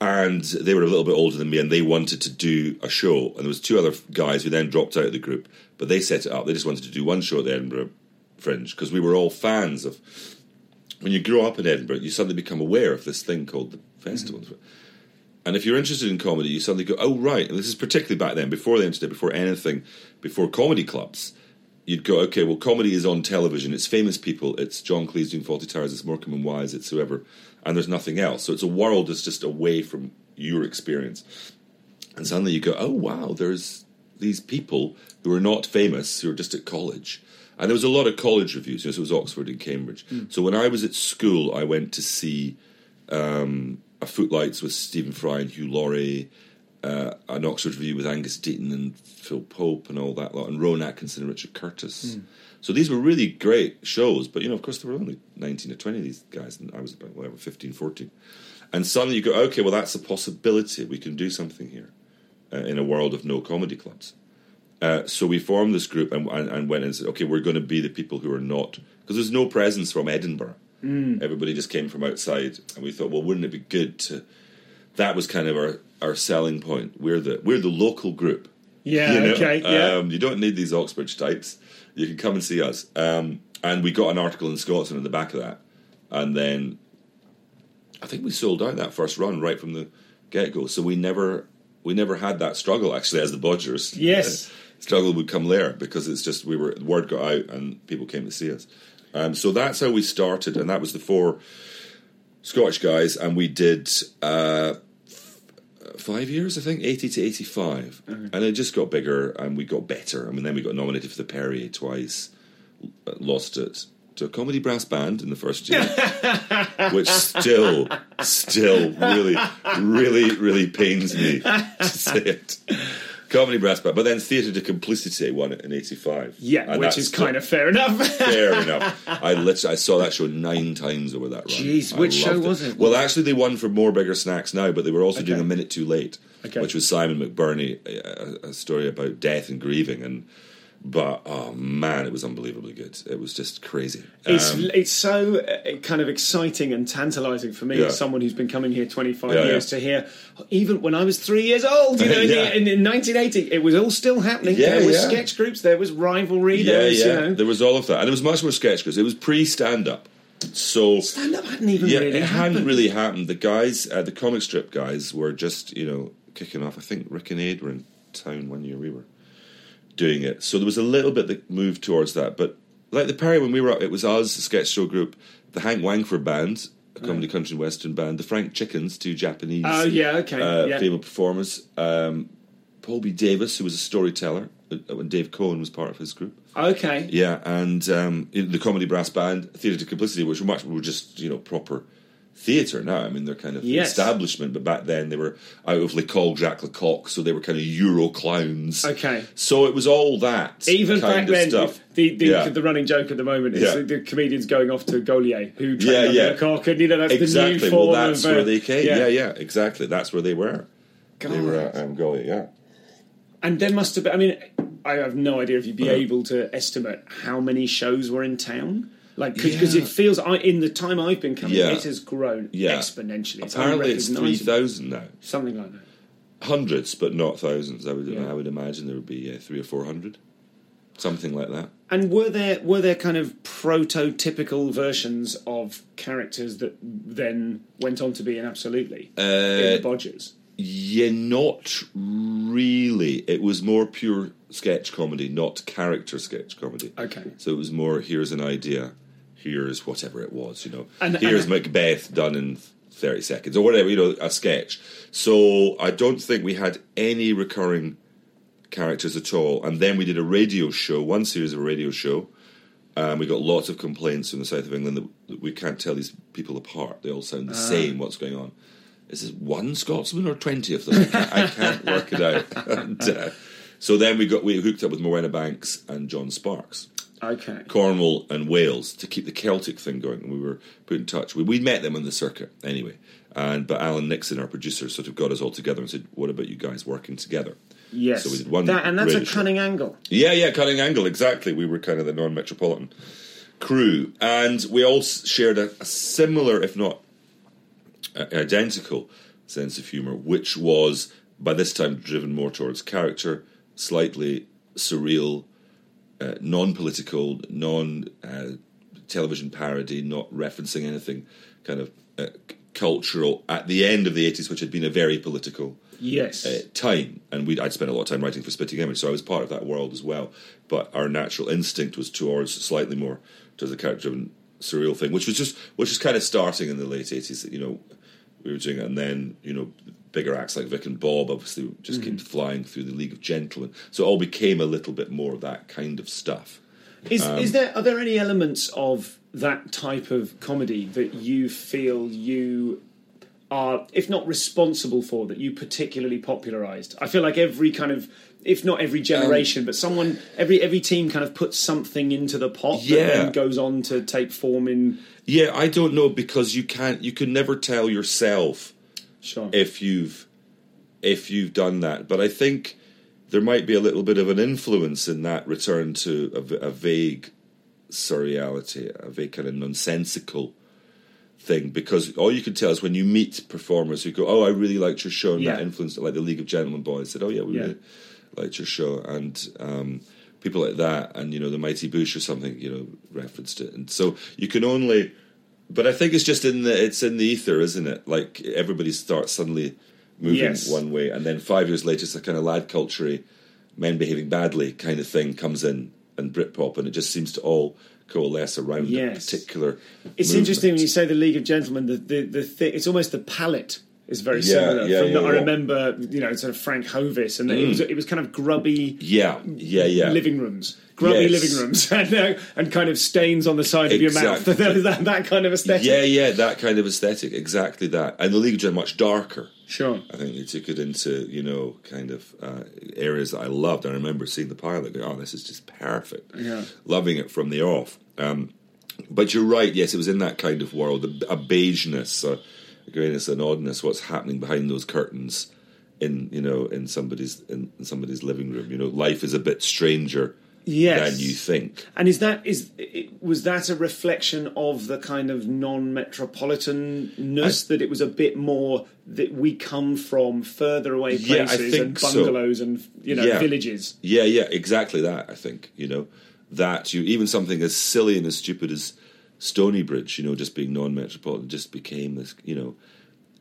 And they were a little bit older than me, and they wanted to do a show. And there was two other guys who then dropped out of the group, but they set it up. They just wanted to do one show at the Edinburgh Fringe because we were all fans of. When you grow up in Edinburgh, you suddenly become aware of this thing called the festival. Mm-hmm. And if you're interested in comedy, you suddenly go, oh, right. And this is particularly back then, before the internet, before anything, before comedy clubs. You'd go, okay, well, comedy is on television. It's famous people. It's John Cleese doing Fawlty Towers. It's Morecambe and Wise. It's whoever. And there's nothing else. So it's a world that's just away from your experience. And suddenly you go, oh, wow, there's these people who are not famous, who are just at college. And there was a lot of college revues. You know, so it was Oxford and Cambridge. So when I was at school, I went to see um, a Footlights with Stephen Fry and Hugh Laurie, uh, an Oxford Revue with Angus Deayton and Phil Pope and all that lot, and Rowan Atkinson and Richard Curtis. So these were really great shows, but you know, of course, there were only 19 or 20 of these guys, and I was about, whatever, 15, 14. And suddenly you go, okay, well, that's a possibility. We can do something here uh, in a world of no comedy clubs. Uh, so we formed this group and, and, and went and said, okay, we're going to be the people who are not, because there's no presence from Edinburgh. Everybody just came from outside, and we thought, well, wouldn't it be good to? That was kind of our, our selling point. We're the we're the local group. Yeah, You know? okay, yeah. Um, you don't need these Oxbridge types. You can come and see us. Um, and we got an article in Scotsman on the back of that, and then I think we sold out that first run right from the get go. So we never we never had that struggle actually as the Bodgers. Yes. struggle would come later because it's just we were word got out and people came to see us. Um, so that's how we started, and that was the four Scottish guys, and we did uh, f- five years, I think, eighty to 85 and it just got bigger, and we got better. I mean, then we got nominated for the Perrier twice, uh, lost it to a comedy brass band in the first year, which still, still really, really, really pains me to say it. Comedy brass band, but then Theatre de Complicity won it in '85. Yeah, And which is kind of fair enough. fair enough. I literally I saw that show nine times over that run. Jeez, I which show was it? Well, actually, they won for more bigger snacks now, but they were also doing a minute too late, Okay. which was Simon McBurney, a, a story about death and grieving, and but oh man, it was unbelievably good. It was just crazy. It's Um, it's so uh, kind of exciting and tantalising for me Yeah. as someone who's been coming here 25 Yeah, years yeah. to hear. Even when I was three years old, you know, in, in, in 1980, it was all still happening. There was sketch groups, there was rivalry, there was you know. There was all of that, and it was much more sketch because it was pre-stand up. So Stand up hadn't even yeah, really it happened. hadn't really happened. The guys, uh, the comic strip guys, were just you know kicking off. I think Rick and Aid were in town one year. We were doing it, so there was a little bit that moved towards that. But like the Perry, when we were up, it was us, the sketch show group, the Hank Wangford band, a comedy country western band, the Frank Chickens, two Japanese, Oh, yeah, okay, uh, yeah. female performers, um, Paul B. Davis, who was a storyteller, uh, when Dave Cohen was part of his group. Okay. Yeah, and um, the comedy brass band, Theatre de Complicity, which were much were just you know proper theatre now. I mean, they're kind of the Yes. establishment, but back then they were out of L'école Jacques Lecoq, so they were kind of Euro clowns. Okay. so it was all that Even back then, stuff. the the, Yeah. the running joke at the moment is Yeah. the, the comedians going off to Gaulier, who trained Yeah, yeah. Lecoq, and you know that's the exactly. new form well, that's of, uh, where they came. Yeah. yeah, exactly. That's where they were. They were at um, yeah. And there must have been. I mean, I have no idea if you'd be able to estimate how many shows were in town. Like, because Yeah. it feels, I, in the time I've been coming, Yeah. it has grown Yeah. exponentially. It's Apparently, it's three thousand now. Something like that. Hundreds, but not thousands. I would. I would imagine there would be uh, three or four hundred, something like that. And were there were there kind of prototypical versions of characters that then went on to be in Absolutely in the Bodgers? Yeah, not really. It was more pure sketch comedy, not character sketch comedy. Okay. So it was more here's an idea, here's whatever it was, you know. And- here's and- Macbeth done in 30 seconds or whatever, you know, a sketch. So I don't think we had any recurring characters at all. And then we did a radio show, one series of a radio show. Um, we got lots of complaints from the south of England that, that we can't tell these people apart. They all sound the same. What's going on? Is it one Scotsman or twenty of them? I can't, I can't work it out. And, uh, so then we got we hooked up with Morwenna Banks and John Sparks. Okay. Cornwall and Wales to keep the Celtic thing going, and we were put in touch. We, we met them on the circuit anyway, and but Alan Nixon, our producer, sort of got us all together and said, "What about you guys working together?" Yes. So we did one That, and that's a radio show. cunning angle. Yeah, yeah, cunning angle, exactly. We were kind of the non metropolitan crew. And we all shared a, a similar, if not uh, identical, sense of humour, which was by this time driven more towards character, slightly surreal, uh, non political, non uh, television parody, not referencing anything kind of uh, cultural at the end of the 80s, which had been a very political Yes. uh, time, and we I'd spent a lot of time writing for Spitting Image, so I was part of that world as well. But our natural instinct was towards slightly more towards the character-driven surreal thing, which was just which was kind of starting in the late eighties. You know, we were doing it, and then you know bigger acts like Vic and Bob obviously just came flying through the League of Gentlemen, so it all became a little bit more of that kind of stuff. Is Um, is there are there any elements of that type of comedy that you feel you are, if not responsible for, that you particularly popularised? I feel like every kind of, if not every generation, but someone, every every team kind of puts something into the pot Yeah. that then goes on to take form in. Yeah, I don't know because you can't, you can never tell yourself Sure. if you've if you've done that. But I think there might be a little bit of an influence in that return to a vague surreality, a vague kind of nonsensical thing. Because all you can tell is when you meet performers who go, "Oh, I really liked your show," and that Yeah. influenced it, like the League of Gentlemen Boys said, "Oh yeah, we Yeah. really liked your show," and um, people like that, and you know the Mighty Boosh or something, you know, referenced it, and so you can only. But I think it's just in the it's in the ether, isn't it? Like everybody starts suddenly moving Yes. one way, and then five years later, it's a kind of lad culture, men behaving badly kind of thing comes in, and Britpop, and it just seems to all coalesce around Yes. a particular. It's movement. interesting when you say the League of Gentlemen. The the, the thing, it's almost the palette is very Yeah, similar. yeah, From yeah, I yeah. remember, you know, sort of Frank Hovis, and it was it was kind of grubby. Yeah, yeah, yeah. living rooms, grubby Yes. living rooms, and, uh, and kind of stains on the side of your mouth. That, that kind of aesthetic. Yeah, yeah, that kind of aesthetic, exactly that. And the League of Gentlemen much darker. Sure. I think they took it into you know kind of uh, areas that I loved. I remember seeing the pilot, going, "Oh, this is just perfect." Yeah. loving it from the off. Um, but you're right. Yes, it was in that kind of world, a, a beigeness, a, a grayness, an oddness. What's happening behind those curtains in you know in somebody's in, in somebody's living room? You know, life is a bit stranger Yes. than you think. And is that is it, was that a reflection of the kind of non-metropolitanness that it was a bit more that we come from further away Yeah, I places think and so. bungalows and you know Yeah. villages? Yeah, yeah, exactly that. I think you know that you even something as silly and as stupid as Stoneybridge, you know, just being non-metropolitan, just became this. You know,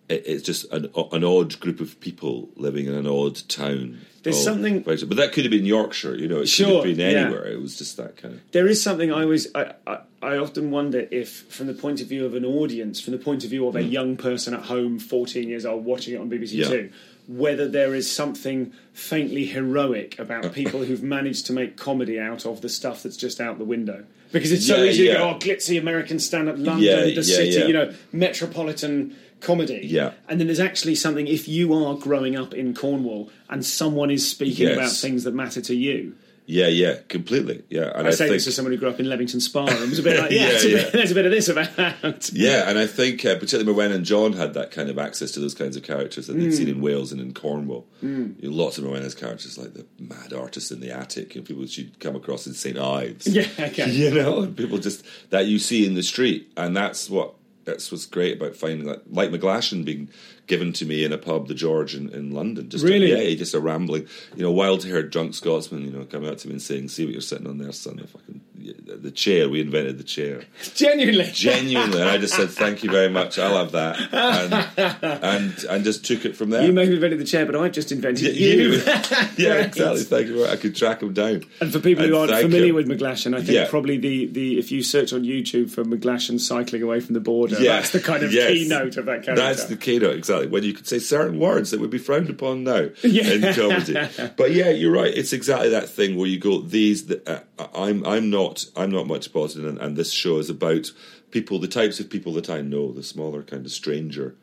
it's just an an odd group of people living in an odd town. There's something- but that could have been Yorkshire. You know, it Sure, could have been yeah. anywhere. It was just that kind of. There is something I always I, I, I often wonder if, from the point of view of an audience, from the point of view of a mm. young person at home, fourteen years old, watching it on BBC. Yeah. Two, whether there is something faintly heroic about people who've managed to make comedy out of the stuff that's just out the window. Because it's so Yeah, easy to yeah. go, oh, glitzy American stand-up, London, Yeah, the yeah, city, yeah. you know, metropolitan comedy. Yeah. And then there's actually something if you are growing up in Cornwall and someone is speaking Yes. about things that matter to you. Yeah, yeah, completely. Yeah, and I, I, say think this as someone who grew up in Leamington Spa. and was a bit like, yeah, Yeah, it's a bit- yeah. there's a bit of this about. Yeah, and I think uh, particularly Morwen and John had that kind of access to those kinds of characters that they'd Mm. seen in Wales and in Cornwall. You know, lots of Morwenna's characters, like the mad artist in the attic, and people you'd come across in St Ives. Yeah, okay. you know, and people just that you see in the street, and that's what that's what's great about finding like like McGlashan being given to me in a pub, the George in, in London. Just Really? a, yeah, just a rambling, you know, wild haired drunk Scotsman, you know, coming up to me and saying, "See what you're sitting on there, son." The fucking the, the chair. We invented the chair. Genuinely. Genuinely, and I just said, "Thank you very much. I'll have that," and and, and just took it from there. You may have invented the chair, but I've just invented Yeah, you. yeah, Right. exactly. Thank you. very- I could track them down. And for people who aren't familiar with McGlashan, I think Yeah. probably the, the if you search on YouTube for McGlashan cycling away from the border, Yeah. that's the kind of Yes. keynote of that character. That's the keynote, exactly. When you could say certain words that would be frowned upon now Yeah. in comedy. But yeah, you're right. It's exactly that thing where you go, these. The, uh, I'm. I'm not. I'm not much positive, and, and this show is about people, the types of people that I know, the smaller kind of stranger,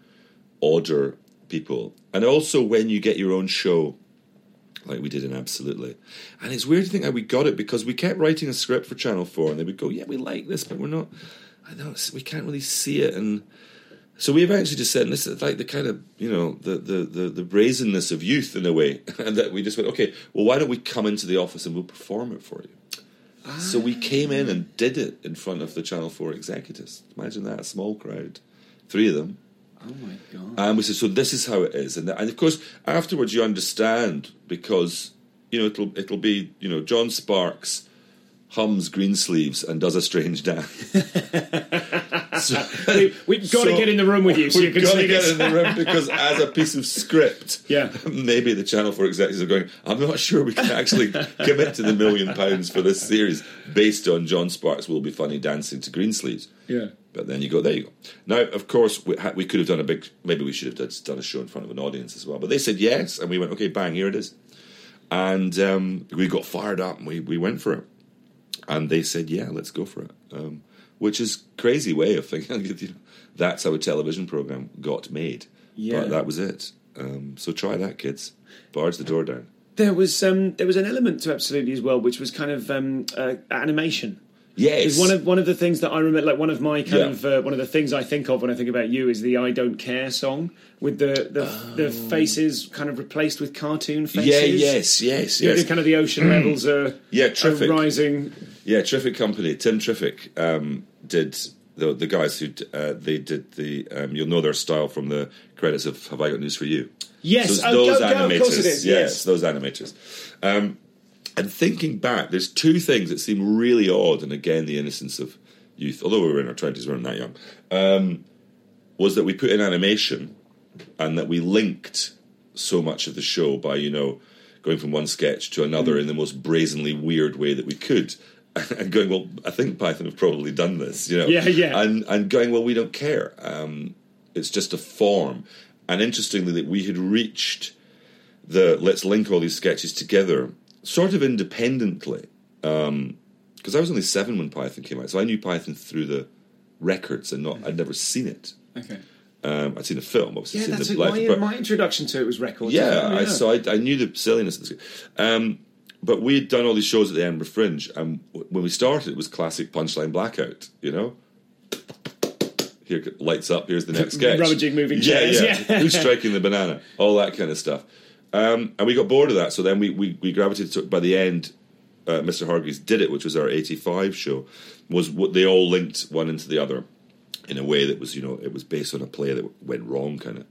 odder people, and also when you get your own show. Like we did in Absolutely. And it's weird to think how we got it because we kept writing a script for Channel 4 and they would go, Yeah, we like this, but we're not, I it's- we can't really see it. And so we eventually just said, this is like the kind of, you know, the, the, the, the brazenness of youth in a way. and that we just went, okay, well, why don't we come into the office and we'll perform it for you? So we came in and did it in front of the Channel 4 executives. Imagine that, a small crowd, three of them. oh my god! And we said, so this is how it is. And, and of course, afterwards you understand because, you know, it'll, it'll be, you know, John Sparks hums Greensleeves and does a strange dance. so, we, we've got to get in the room with you so you We've got to get this. in the room because as a piece of script, Yeah. maybe the Channel 4 executives are going, I'm not sure we can actually commit to the million pounds for this series based on John Sparks will be funny dancing to Greensleeves. Yeah. But then you go, there you go. Now, of course, we, ha- we could have done a big, maybe we should have done, done a show in front of an audience as well. But they said yes, and we went, okay, bang, here it is. And um, we got fired up and we, we went for it. And they said, yeah, let's go for it. Um, which is crazy way of thinking. you know, That's how a television program got made. Yeah. But that was it. Um, so try that, kids. Barge the door down. There was um, there was an element to Absolutely as well, which was kind of um, uh, animation. Yes. One of one of the things that I remember, like one of my kind Yeah. of uh, one of the things I think of when I think about you is the "I Don't Care" song with the the, the faces kind of replaced with cartoon faces. Oh. yeah, yes, yes, You know, yes. kind of the ocean levels are Yeah, are rising. Yeah, Triffic Company. Tim Triffic um, did the the guys who uh, they did the. Um, you'll know their style from the credits of Have I Got News for You? Yes, So oh, those go- go, animators. of course it is, yes. those animators. Um, and thinking back, there's two things that seem really odd, and again, the innocence of youth. Although we were in our twenties, we weren't that young. Um, was that we put in animation, and that we linked so much of the show by you know going from one sketch to Mm. another in the most brazenly weird way that we could. And going, well, I think Python have probably done this, you know. Yeah, yeah. And and going, well, we don't care. Um, it's just a form. And interestingly, that we had reached the let's link all these sketches together, sort of independently. Because I was only seven when Python came out, so I knew Python through the records and not I'd never seen it. Okay. Um, I'd seen a film, obviously. Yeah, seen that's the it. life, My, but- my introduction to it was records. yeah, Oh, I, so I, I knew the silliness of this. Um, but we had done all these shows at the Edinburgh Fringe, and when we started, it was classic punchline blackout. You know, here lights up. Here's the next sketch. Rummaging moving yeah, chairs, Yeah, yeah. Who's striking the banana? All that kind of stuff. Um, and we got bored of that, so then we we, we gravitated. To, it by the end, uh, Mr. Hargreaves did it, which was our '85 show. Was what they all linked one into the other in a way that was, you know, it was based on a play that went wrong, kind of.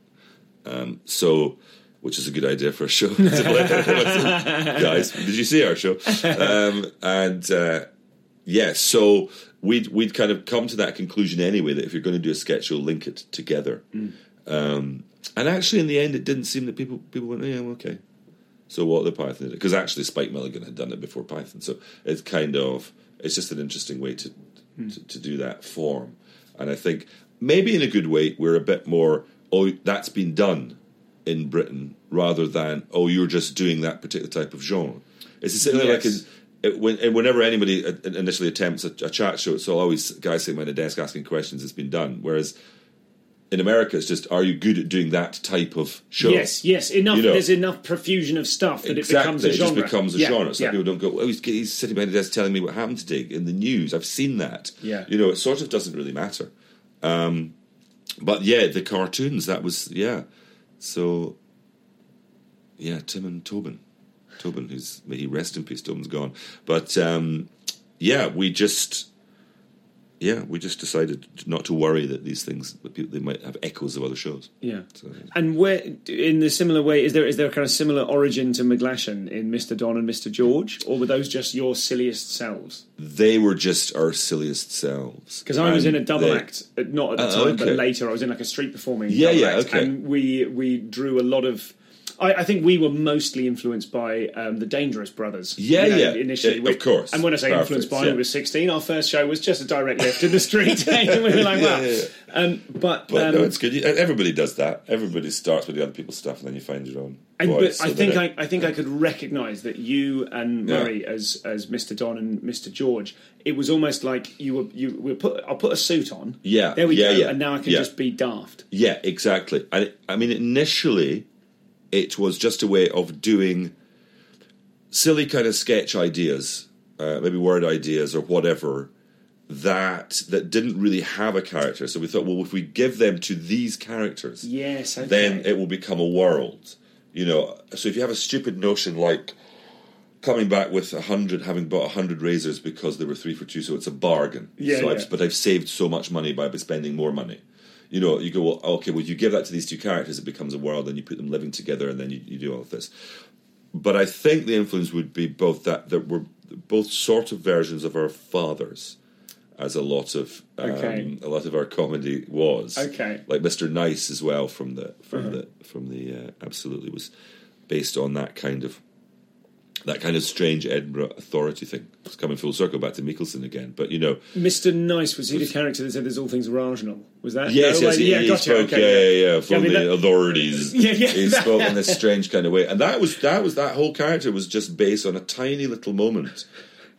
Um, so, which is a good idea for a show. Guys, did you see our show? Um, and uh, yeah, so we'd we'd kind of come to that conclusion anyway that if you're going to do a sketch, you'll link it together. Um, and actually, in the end, it didn't seem that people people went, yeah, okay. So what the Python did because actually Spike Milligan had done it before Python, so it's kind of it's just an interesting way to to, to do that form. And I think maybe in a good way we're a bit more oh that's been done in Britain rather than oh you're just doing that particular type of genre. It's essentially like in, Yes. it, when, whenever anybody initially attempts a, a chat show, it's always guys sitting behind a desk asking questions. It's been done. Whereas in America, it's just are you good at doing that type of show? Yes, yes. Enough. You know. There's enough profusion of stuff that exactly. it becomes a genre. just becomes a Yeah, genre. So yeah. people don't go, oh, he's, he's sitting behind a desk telling me what happened today in the news. I've seen that. Yeah. You know, it sort of doesn't really matter. Um, but yeah, the cartoons, that was, yeah. So, yeah, Tim and Tobin. Tobin, who's, may he rest in peace, Tobin's gone. But um, yeah, we just, yeah, we just decided not to worry that these things they might have echoes of other shows. Yeah. So, And where, in the similar way, is there is there a kind of similar origin to McGlashan in Mr. Don and Mr. George, or were those just your silliest selves? they were just our silliest selves. Because I was in a double they- act, uh, not at the Oh, time, but later. I was in like a street performing. Yeah, double yeah, act, okay. And we we drew a lot of. I, I think we were mostly influenced by um, the Dangerous Brothers. Yeah, you know, yeah. Initially, Yeah, of course. And when I say Perfect, influenced by, yeah. we were sixteen. Our first show was just a direct lift in the street. and we were like, wow. Yeah, Um, but But um, no, it's good. Everybody does that. Everybody starts with the other people's stuff, and then you find your own. And, voice. but I So think then I, I think I could recognise that you and. Murray as as Mr. Don and Mr. George. It was almost like you were you were put. I'll put a suit on. Yeah, there we go. And now I can just be daft. Yeah, exactly. I, I mean, initially, it was just a way of doing silly kind of sketch ideas, uh, maybe word ideas or whatever that that didn't really have a character. So we thought, well, if we give them to these characters, Yes, okay. then it will become a world. You know, so if you have a stupid notion like coming back with a hundred, having bought a hundred razors because they were three for two, so it's a bargain. Yeah, so yeah. I've, but I've saved so much money by spending more money. You know, you go, well, okay, well, you give that to these two characters, it becomes a world, and you put them living together, and then you, you do all of this. But I think the influence would be both that that we're both sort of versions of our fathers, as a lot of um, Okay. a lot of our comedy was. Okay. like Mr. Nice as well from the from Uh-huh. the from the uh, absolutely was based on that kind of that kind of strange Edinburgh authority thing. It's coming full circle back to Miekelson again, but you know, Mr. Nice was he the character that said there's all things rational? Was that? Yes, No, yes, like- he, yeah, he gotcha. spoke, okay, yeah, yeah, yeah, from I mean, the that- authorities. Yeah, yeah. He spoke in this strange kind of way, and that was that was that whole character was just based on a tiny little moment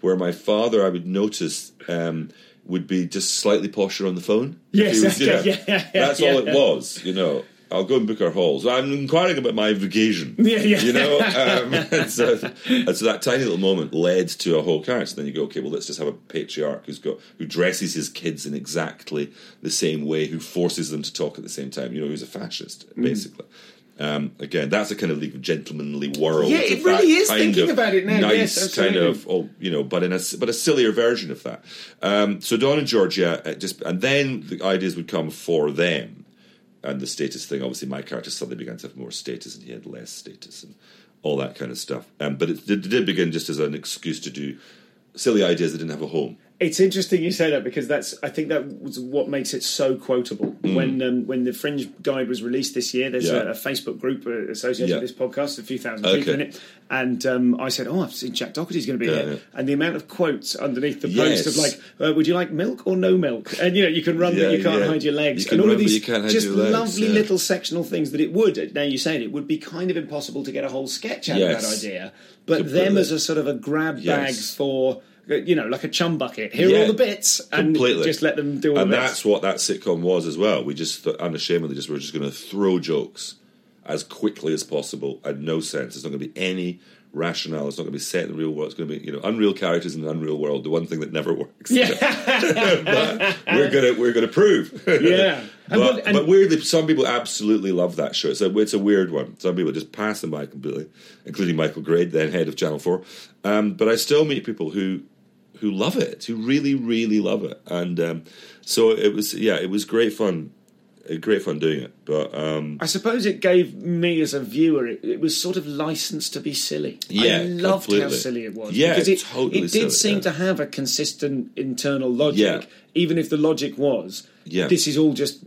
where my father, I would notice, um, would be just slightly posher on the phone. Yes, was, you know, yeah, yeah, that's all yeah. it was. You know, I'll go and book our halls. I'm inquiring about my vacation. Yeah, yeah. You know, um, and, so, and so that tiny little moment led to a whole character. Then you go, okay, well, let's just have a patriarch who's got who dresses his kids in exactly the same way, who forces them to talk at the same time. You know, who's a fascist, Mm. basically. Um, again, that's a kind of League of Gentlemanly world. Yeah, it really is, thinking about it now, Nice yes, kind of, oh, you know, but in a but a sillier version of that. Um, so Don and Georgia uh, just, and then the ideas would come for them and the status thing. Obviously, my character suddenly began to have more status, and he had less status, and all that kind of stuff. Um, but it, did- it did begin just as an excuse to do silly ideas that didn't have a home. It's interesting you say that because that's I think that was what makes it so quotable. When um, when the Fringe Guide was released this year, there's Mm. Yeah. a, a Facebook group uh, associated Yeah. with this podcast, a few thousand Okay. people in it, and um, I said, "Oh, I've seen Jack Docherty's going to be Yeah, here," and the amount of quotes underneath the Yes. post of like, uh, "Would you like milk or no milk?" And you know, you can run, but you can't hide your legs, You can and all run, of these you can't hide just legs, lovely little sectional things that it would. Now you said it would be kind of impossible to get a whole sketch out of that idea, but them as a sort of a grab Yes. bag for. You know, like a chum bucket. Here are all the bits, and Completely. just let them do all and that's what that sitcom was as well. We just th- unashamedly just were just going to throw jokes as quickly as possible. Had no sense. It's not going to be any rationale. It's not going to be set in the real world. It's going to be you know unreal characters in an unreal world. The one thing that never works. but we're gonna we're gonna prove. Yeah. But, what- and- but weirdly, some people absolutely love that show. It's a, it's a weird one. Some people just pass them by completely, including Michael Grade, then head of Channel Four. Um, but I still meet people who who love it, who really, really love it, and um, so it was. Yeah, it was great fun. uh, Great fun doing it, but um, I suppose it gave me as a viewer, it, it was sort of licensed to be silly. Yeah, I loved how silly it was. Yeah, because it, totally it did silly, seem yeah. to have a consistent internal logic, Yeah. even if the logic was, Yeah. this is all just.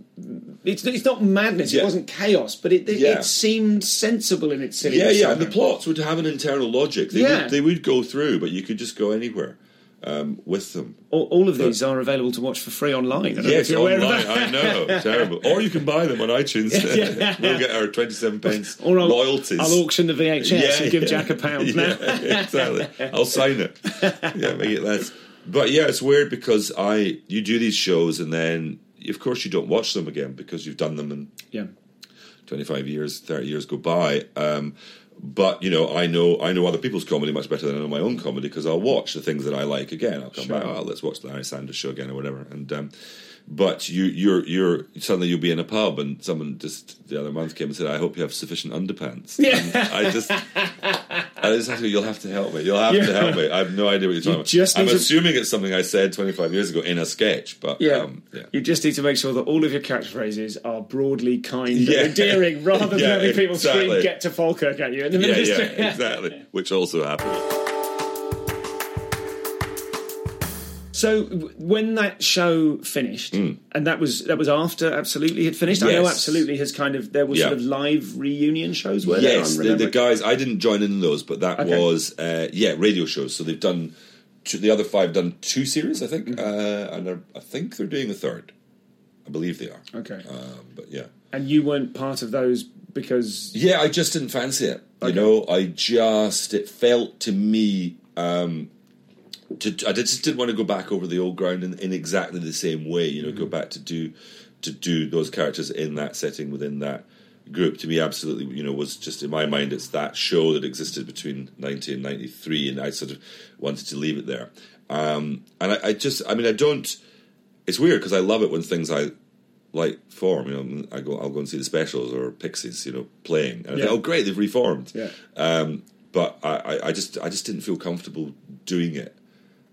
It's, it's not madness, Yeah. it wasn't chaos, but it, it, Yeah. it seemed sensible in its silliness. yeah, yeah. And the plots would have an internal logic. They Yeah. would they would go through, but you could just go anywhere um, with them. All, all of these are available to watch for free online. I know Yes, online. I know, terrible. Or you can buy them on iTunes. Yeah. we'll get our twenty-seven pence Or I'll, royalties. I'll auction the VHS and give Jack a pound yeah, now. exactly. I'll sign it. Yeah, make it less. But yeah, it's weird because I you do these shows and then of course you don't watch them again because you've done them and yeah. 25 years, 30 years go by. Um, but you know, I know I know other people's comedy much better than I know my own comedy because I'll watch the things that I like again. I'll come Sure. back. Oh, let's watch the Larry Sanders show again or whatever. And um, but you, you're you're suddenly you'll be in a pub and someone just the other month came and said, "I hope you have sufficient underpants." Yeah. And I just And actually, you'll have to help me. You'll have to help me. I have no idea what you're talking about. just I'm need to- assuming it's something I said 25 years ago in a sketch, but Yeah. um, yeah. You just need to make sure that all of your catchphrases are broadly kind Yeah. and endearing rather than Yeah, having people exactly. scream get to Falkirk at you in the middle Yeah, of the yeah, exactly. Which also happened. So when that show finished, and that was that was after Absolutely had finished. I know. Absolutely has kind of there were Yeah. sort of live reunion shows were Yes, there. the, the guys. I didn't join in those, but that Okay. was uh, yeah radio shows. So they've done two, the other five done two series, I think, Mm-hmm. uh, and I think they're doing a third. I believe they are. Okay. um, but yeah, and you weren't part of those because yeah. I just didn't fancy it. You know, I just it felt to me. Um, to, I just didn't want to go back over the old ground in, in exactly the same way. You know, go Mm-hmm. back to do to do those characters in that setting within that group. To me, absolutely, you know, was just in my mind. It's that show that existed between ninety and ninety three, and I sort of wanted to leave it there. Um, and I, I just, I mean, I don't. It's weird because I love it when things I like form. You know, I go, I'll go and see the specials or Pixies, you know, playing, and I Yeah. think, oh, great, they've reformed. Yeah. Um, but I, I just, I just didn't feel comfortable doing it.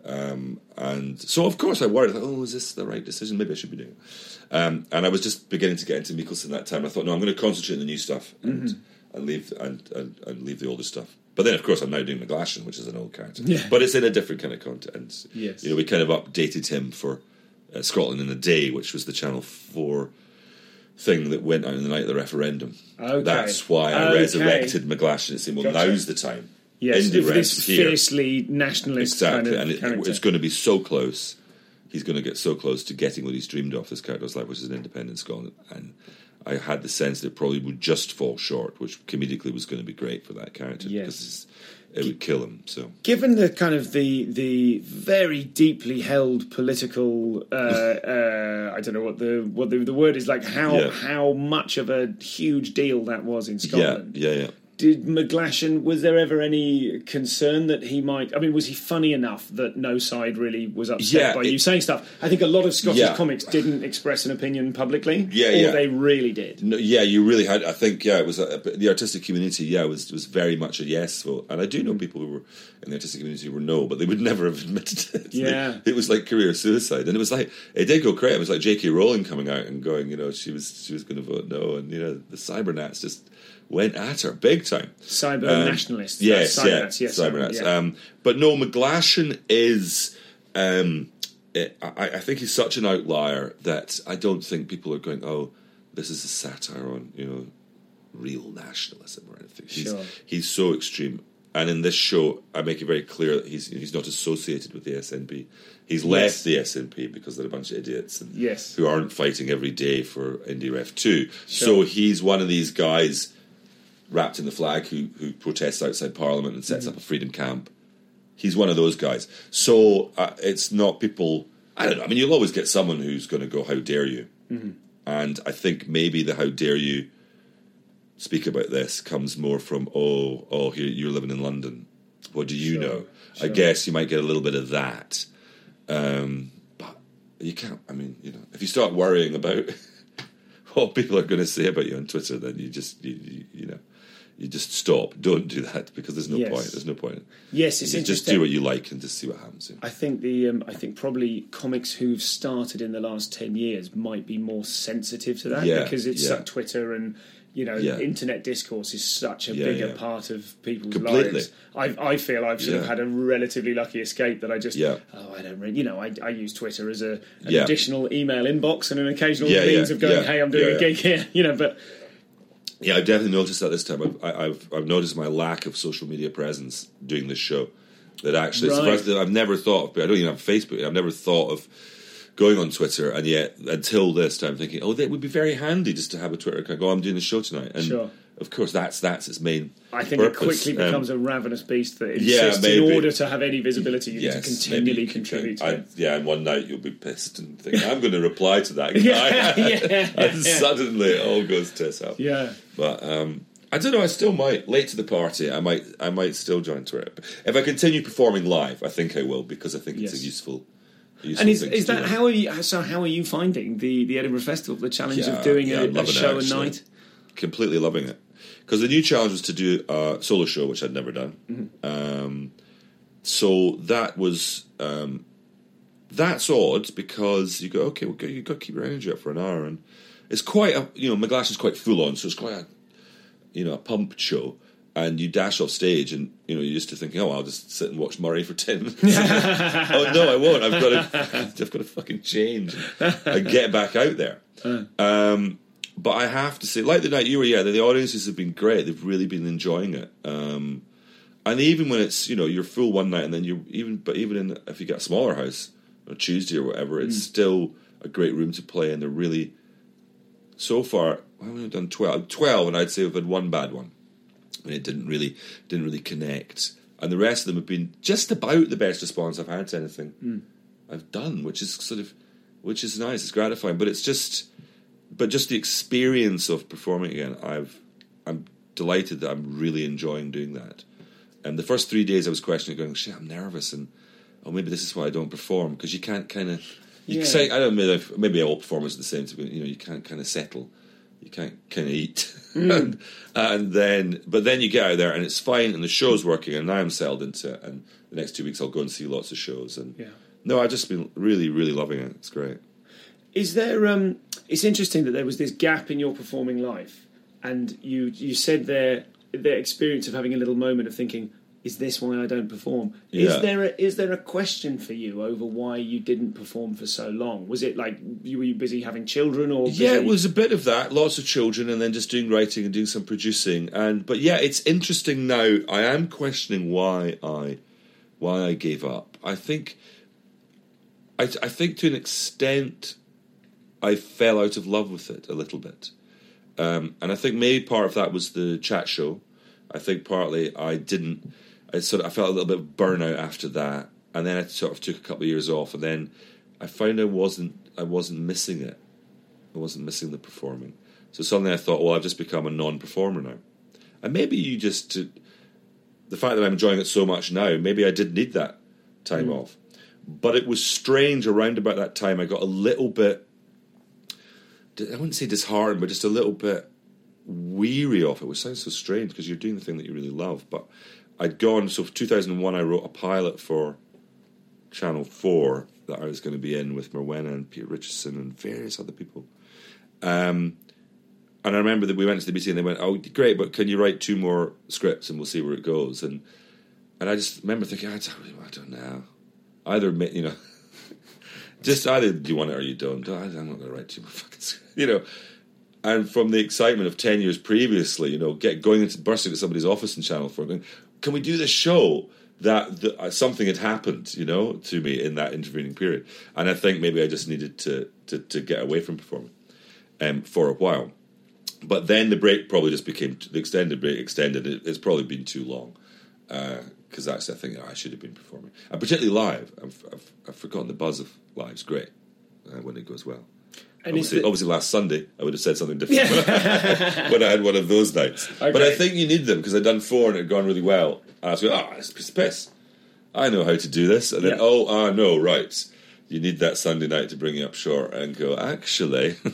Um, and so, of course, I worried. Oh, is this the right decision? Maybe I should be doing it. Um, and I was just beginning to get into Miekelson that time. I thought, no, I'm going to concentrate on the new stuff and, Mm-hmm. and leave and, and, and leave the older stuff. But then, of course, I'm now doing McGlashan, which is an old character. Yeah. But it's in a different kind of content. Yes. You know, we kind of updated him for uh, Scotland in a Day, which was the Channel 4 thing that went out in the night of the referendum. Okay. That's why I Okay. resurrected McGlashan and said, well, Gotcha. now's the time. Yes, Indie for this here. fiercely nationalist Exactly, kind of and it, character. it's going to be so close. He's going to get so close to getting what he's dreamed of. This character's life, which is an independent Scotland, and I had the sense that it probably would just fall short, which comedically was going to be great for that character Yes. because it would kill him. So Given the kind of the the very deeply held political, uh, uh, I don't know what the what the, the word is like how Yeah. how much of a huge deal that was in yeah, Scotland. yeah, yeah. Did McGlashan was there ever any concern that he might? I mean, was he funny enough that no side really was upset Yeah, by it- you saying stuff? I think a lot of Scottish Yeah. comics didn't express an opinion publicly, Yeah, or yeah. they really did. No, yeah, you really had. I think yeah, it was a, the artistic community. Yeah, was was very much a yes vote, and I do know Mm. people who were in the artistic community who were no, but they would never have admitted it. Yeah. it was like career suicide, and it was like it did go crazy. It was like J.K. Rowling coming out and going, you know, she was she was going to vote no, and you know the cybernats just went at her big time. Cyber Um, nationalists, Yes, uh, yeah, cybernats, yes, cybernats. yeah. Um, but no, McGlashan is. Um, it, I, I think he's such an outlier that I don't think people are going, "Oh, this is a satire on you know real nationalism or anything." He's, Sure. he's so extreme. And in this show, I make it very clear that he's he's not associated with the SNP. He's left the SNP because they're a bunch of idiots and Yes. who aren't fighting every day for Indie Ref Two. So he's one of these guys wrapped in the flag who who protests outside Parliament and Mm-hmm. sets up a freedom camp. He's one of those guys. So uh, it's not people. I don't know. I mean, you'll always get someone who's going to go, "How dare you?" Mm-hmm. And I think maybe the "How dare you" speak about this comes more from, "Oh, oh, here you're living in London. What do you Sure, know?" sure. I guess you might get a little bit of that. Um, but you can't. I mean, you know, if you start worrying about what people are going to say about you on Twitter, then you just you, you, you know you just stop. Don't do that because there's no Yes. point. There's no point. Yes, it's just do what you like and just see what happens. I think the um, I think probably comics who've started in the last ten years might be more sensitive to that Yeah, because it's yeah. such Twitter and you know Yeah. internet discourse is such a bigger part of people's Completely. lives. I, I feel I've sort of had a relatively lucky escape that I just Yeah. oh I don't really you know I, I use Twitter as a an additional email inbox and an occasional means of going hey I'm doing a gig here you know but Yeah, I've definitely noticed that this time. I've, I- I've I've noticed my lack of social media presence doing this show. That actually, Right. thing I've never thought of. But I don't even have Facebook. I've never thought of going on Twitter, and yet until this time, thinking, oh, that would be very handy just to have a Twitter account. Go, oh, I'm doing the show tonight, and Sure. Of course, that's that's its main. I think purpose. it quickly Um, becomes a ravenous beast that yeah, insists in order to have any visibility you need to continually can- contribute to I- yeah, and one night you'll be pissed and think, I'm going to reply to that guy. Yeah, yeah, and suddenly it all goes tits up. Yeah. But um, I don't know. I still might late to the party. I might. I might still join Twitter if I continue performing live. I think I will because I think it's Yes. a useful. a useful And is, is to that how are you? So how are you finding the, the Edinburgh Festival? The challenge Yeah, of doing yeah, a, a loving it, show a night. Completely loving it. Because the new challenge was to do a solo show, which I'd never done. Um, so that was um, that's odd because you go okay, well, you got to keep your energy up for an hour, and it's quite a you know McGlash is quite full on, so it's quite a you know a pump show. And you dash off stage, and you know you're used to thinking, "Oh, I'll just sit and watch Murray for ten minutes." oh no, I won't. I've got to, I've got to fucking change and get back out there. Um, but I have to say, like the night you were, yeah, the, the audiences have been great. They've really been enjoying it. Um, and even when it's you know you're full one night, and then you even but even in if you get a smaller house on Tuesday or whatever, it's still a great room to play. And they're really so far. Well, we've done 12, 12 and I'd say we've had one bad one. And it didn't really didn't really connect. And the rest of them have been just about the best response I've had to anything I've done, which is sort of which is nice. It's gratifying, but it's just but just the experience of performing again. I've I'm delighted that I'm really enjoying doing that. And the first three days I was questioning, going, "Shit, I'm nervous," and oh, maybe this is why I don't perform because you can't kind of. You Yeah. say I don't know maybe, all performers are the same. but, You know, you can't kind of settle. You can't kind of eat, mm. and, and then but then you get out there and it's fine and the show's working and now I'm settled into it and the next two weeks I'll go and see lots of shows and Yeah. no I've just been really really loving it. It's great. Is there? Um, it's interesting that there was this gap in your performing life, and you you said there the experience of having a little moment of thinking, "Is this why I don't perform?" Yeah. Is there a, is there a question for you over why you didn't perform for so long? Was it like you were you busy having children, or busy- Yeah, it was a bit of that. Lots of children, and then just doing writing and doing some producing. And but yeah, it's interesting now. I am questioning why I why I gave up. I think I, I think to an extent I fell out of love with it a little bit, um, and I think maybe part of that was the chat show. I think partly I didn't. I sort of I felt a little bit of burnout after that, and then I sort of took a couple of years off, and then I found I wasn't I wasn't missing it. I wasn't missing the performing. So suddenly I thought, well, I've just become a non-performer now, and maybe you just to, the fact that I'm enjoying it so much now, maybe I did need that time off. But it was strange around about that time. I got a little bit, I wouldn't say disheartened, but just a little bit weary of it, which sounds so strange because you're doing the thing that you really love. But I'd gone, so for 2001, I wrote a pilot for Channel 4 that I was going to be in with Morwenna and Peter Richardson and various other people. Um, and I remember that we went to the meeting and they went, "Oh, great, but can you write two more scripts and we'll see where it goes?" And and I just remember thinking, "I don't, I don't know. Either you know, just either do you want it or you don't. I'm not going to write fucking scripts, you know." And from the excitement of ten years previously, you know, get going into bursting into somebody's office in Channel Four, going, "Can we do this show?" That, that uh, something had happened, you know, to me in that intervening period, and I think maybe I just needed to to, to get away from performing um, for a while. But then the break probably just became the extended break extended. It, it's probably been too long because that's the thing I should have been performing, and particularly live. I've, I've, I've forgotten the buzz of live's great uh, when it goes well. Obviously, the- obviously, last Sunday I would have said something different when I had one of those nights. But I think you need them because I'd done four and it had gone really well. And I was going, oh, it's piss piss. I know how to do this. And then, Yeah. oh, ah, no, right. You need that Sunday night to bring you up short and go, actually,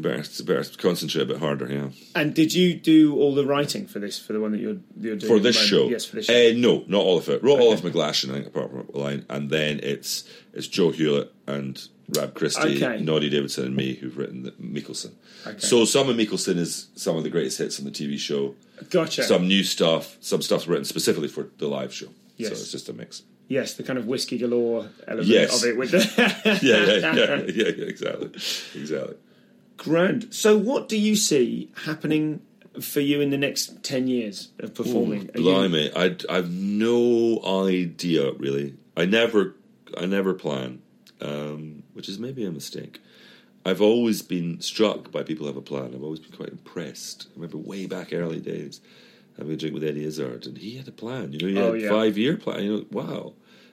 Better, better concentrate a bit harder, yeah. And did you do all the writing for this for the one that you're you're doing For this show? Yes, for this show. Uh, no, not all of it. Wrote all of McGlashan, I think, apart from line. And then it's it's Joe Hullait and Rab Christie, Okay. Noddy Davidson, and me who've written the Miekelson. Okay. So some of Miekelson is some of the greatest hits on the TV show. gotcha. Some new stuff, some stuff's written specifically for the live show. Yes. So it's just a mix. yes, the kind of whiskey galore element Yes. of it with the yeah, yeah, yeah, yeah, exactly. Exactly. Grand. So, what do you see happening for you in the next ten years of performing? Are you- Blimey, I I've no idea really. I never I never plan, um, which is maybe a mistake. I've always been struck by people who have a plan. I've always been quite impressed. I remember way back early days having a drink with Eddie Izzard, and he had a plan. You know, he had Oh, a yeah. five year plan. You know, wow.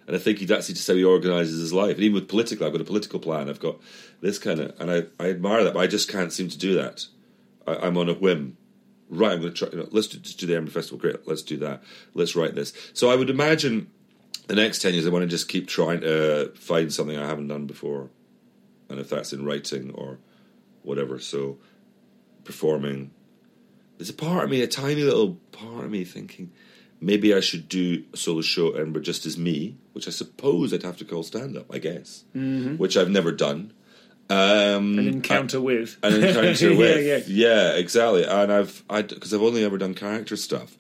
And I think he, that's just how he organises his life. And even with political, I've got a political plan. I've got this kind of, and I, I admire that, but I just can't seem to do that. I, I'm on a whim. Right, I'm going to try. You know, let's do, just do the Edinburgh Festival. Great, let's do that. Let's write this. So I would imagine the next ten years, I want to just keep trying to find something I haven't done before, and if that's in writing or whatever. So performing, there's a part of me, a tiny little part of me, thinking maybe I should do a solo show at Edinburgh just as me, which I suppose I'd have to call stand up, I guess, mm-hmm. which I've never done. Um, An encounter with. an encounter Yeah, with. yeah. exactly. And I've I because I've only ever done character stuff.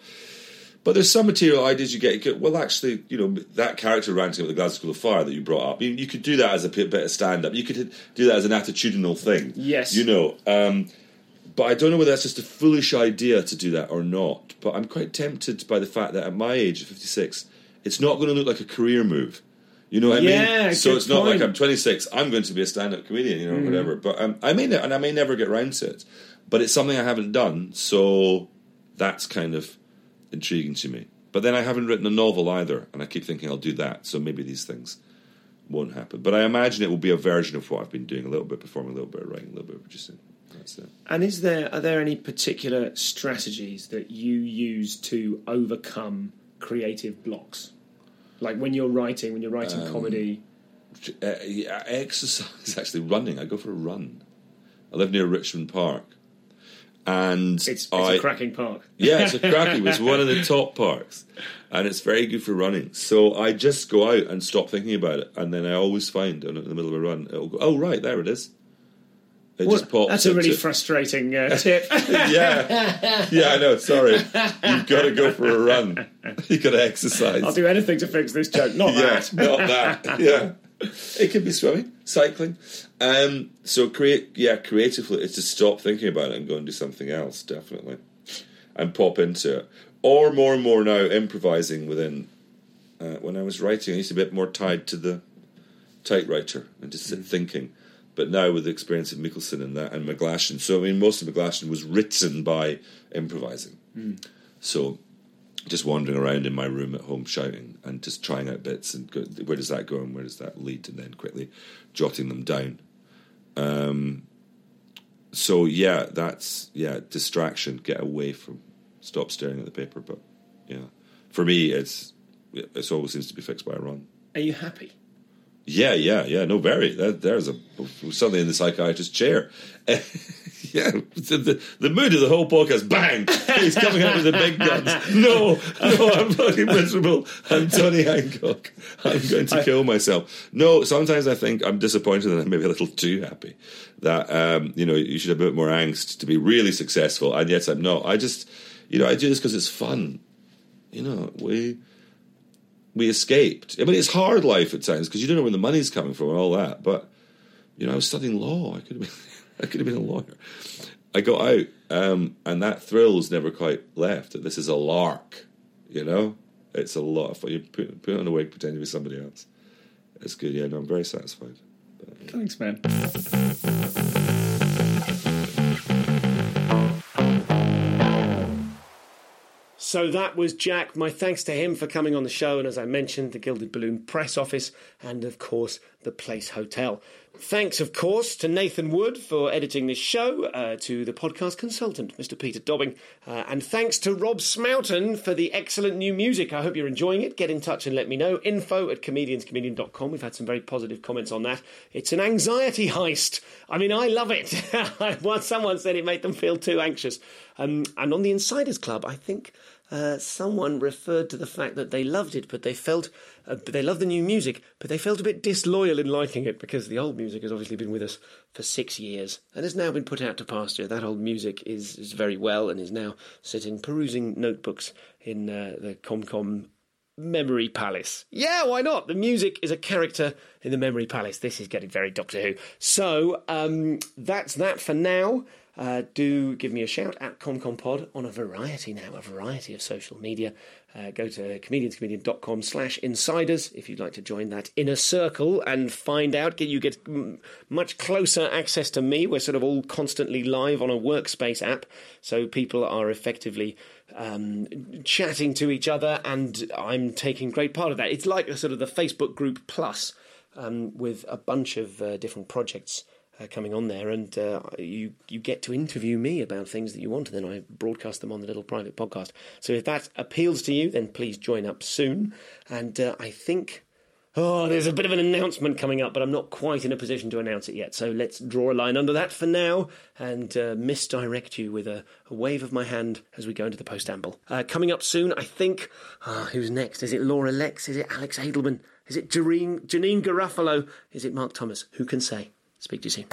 But there's some material ideas you get. you get- Well, actually, you know that character ranting at the Glasgow School of Fire that you brought up. You, you could do that as a bit bit of stand up. You could do that as an attitudinal thing. Yes. you know. Um, but I don't know whether that's just a foolish idea to do that or not. But I'm quite tempted by the fact that at my age, 56, it's not going to look like a career move. You know what I Yeah, mean? So it's not like. I'm 26. I'm going to be a stand-up comedian, you know, Mm-hmm. whatever. But um, I may, ne- and I may never get round to it. But it's something I haven't done, so that's kind of intriguing to me. But then I haven't written a novel either, and I keep thinking I'll do that. So maybe these things won't happen. But I imagine it will be a version of what I've been doing: a little bit performing, a little bit writing, a little bit producing. That's it. And is there are there any particular strategies that you use to overcome creative blocks? Like when you're writing, when you're writing Um, comedy. Uh, exercise, actually, running. I go for a run. I live near Richmond Park, and It's, it's I, a cracking park. Yeah, it's a cracking. It's one of the top parks, and it's very good for running. So I just go out and stop thinking about it, and then I always find in the middle of a run, it'll go. Oh right, there it is. It Well, just pops. that's a really frustrating uh, tip. yeah, yeah. I know. Sorry, you've got to go for a run. You've got to exercise. I'll do anything to fix this joke. Not yeah, that. not that. Yeah, it could be swimming, cycling. Um, so create, yeah, creatively, it's to stop thinking about it and go and do something else, definitely, and pop into it. Or more and more now, improvising within. Uh, when I was writing, I used to be a bit more tied to the typewriter and just sit thinking. But now with the experience of Miekelson and that and McGlashan, so I mean, most of McGlashan was written by improvising. So just wandering around in my room at home shouting and just trying out bits and go, where does that go and where does that lead and then quickly jotting them down. Um, so yeah, that's yeah distraction. Get away from stop staring at the paper. But yeah, for me, it's it always seems to be fixed by a run. Are you happy? Yeah, yeah, yeah. No, very. That, there's a something in the psychiatrist's chair. yeah, the, the, mood of the whole podcast. Bang! He's coming out with the big guns. No, no, I'm fucking miserable. I'm Tony Hancock. I'm going to kill myself. No, sometimes I think I'm disappointed that I'm maybe a little too happy. That um, you know, you should have a bit more angst to be really successful, and yet I'm not. I just, you know, I do this because it's fun. You know, we we escaped. I mean, it's hard life at times because you don't know where the money's coming from and all that. But you know, I was studying law. I could have been, I could have been a lawyer. I got out, um, and that thrill's never quite left. This is a lark. You know, it's a lot of fun. You put, put on a wig, pretend to be somebody else. It's good. Yeah, no, I'm very satisfied. Thanks, man. So that was Jack. My thanks to him for coming on the show, and as I mentioned, the Gilded Balloon press office, and of course, the Place Hotel. Thanks, of course, to Nathan Wood for editing this show, uh, to the podcast consultant, Mr. Peter Dobbing, uh, and thanks to Rob Smoughton for the excellent new music. I hope you're enjoying it. Get in touch and let me know. Info at comedianscomedian.com. We've had some very positive comments on that. It's an anxiety heist. I mean, I love it. Once someone said it made them feel too anxious. Um, and on the Insiders Club, I think uh, someone referred to the fact that they loved it, but they felt uh, they loved the new music, but they felt a bit disloyal in liking it because the old music has obviously been with us for six years and has now been put out to pasture. That old music is, is very well and is now sitting perusing notebooks in uh, the ComCom Memory Palace. Yeah, why not? The music is a character in the Memory Palace. This is getting very Doctor Who. So um, that's that for now. Uh, do give me a shout at ComComPod on a variety now, a variety of social media. Uh, go to comedianscomedian.com slash insiders if you'd like to join that inner circle and find out. Get You get much closer access to me. We're sort of all constantly live on a workspace app, so people are effectively um, chatting to each other, and I'm taking great part of that. It's like a sort of the Facebook group plus um, with a bunch of uh, different projects uh, coming on there, and uh, you you get to interview me about things that you want, and then I broadcast them on the little private podcast. So if that appeals to you, then please join up soon. And uh, I think Oh, there's a bit of an announcement coming up, but I'm not quite in a position to announce it yet. So let's draw a line under that for now and uh, misdirect you with a, a, wave of my hand as we go into the post amble. Uh, coming up soon, I think. Uh, who's next? Is it Laura Lexx? Is it Alex Edelman? Is it Janeane, Garofalo? Is it Mark Thomas? Who can say? Speak to you soon.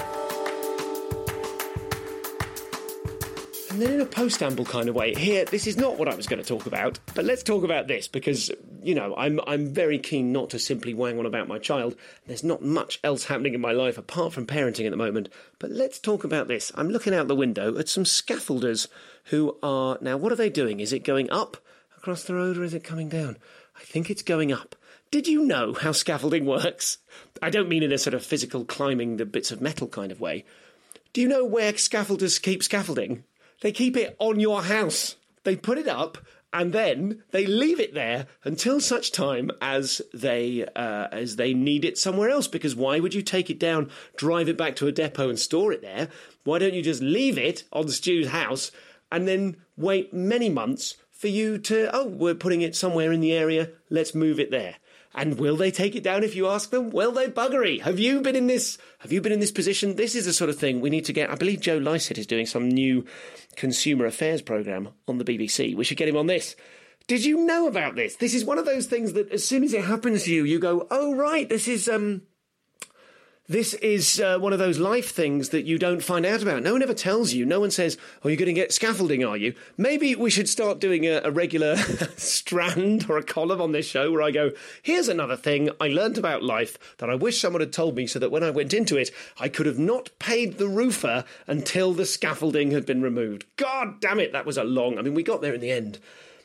And then in a post-amble kind of way, here, this is not what I was going to talk about, but let's talk about this because, you know, I'm, I'm very keen not to simply wang on about my child. There's not much else happening in my life apart from parenting at the moment. But let's talk about this. I'm looking out the window at some scaffolders who are, now what are they doing? Is it going up across the road or is it coming down? I think it's going up. Did you know how scaffolding works? I don't mean in a sort of physical climbing the bits of metal kind of way. Do you know where scaffolders keep scaffolding? They keep it on your house. They put it up and then they leave it there until such time as they uh, as they need it somewhere else. Because why would you take it down, drive it back to a depot, and store it there? Why don't you just leave it on Stu's house and then wait many months for you to? Oh, we're putting it somewhere in the area. Let's move it there. And will they take it down if you ask them? Will they buggery? Have you been in this? Have you been in this position? This is the sort of thing we need to get. I believe Joe Lycett is doing some new consumer affairs program on the BBC. We should get him on this. Did you know about this? This is one of those things that as soon as it happens to you, you go, "Oh right, this is um, this is uh, one of those life things that you don't find out about. No one ever tells you. No one says, "Oh, you're going to get scaffolding, are you?" Maybe we should start doing a, a regular strand or a column on this show where I go, "Here's another thing I learned about life that I wish someone had told me, so that when I went into it, I could have not paid the roofer until the scaffolding had been removed." God damn it, that was a long. I mean, we got there in the end,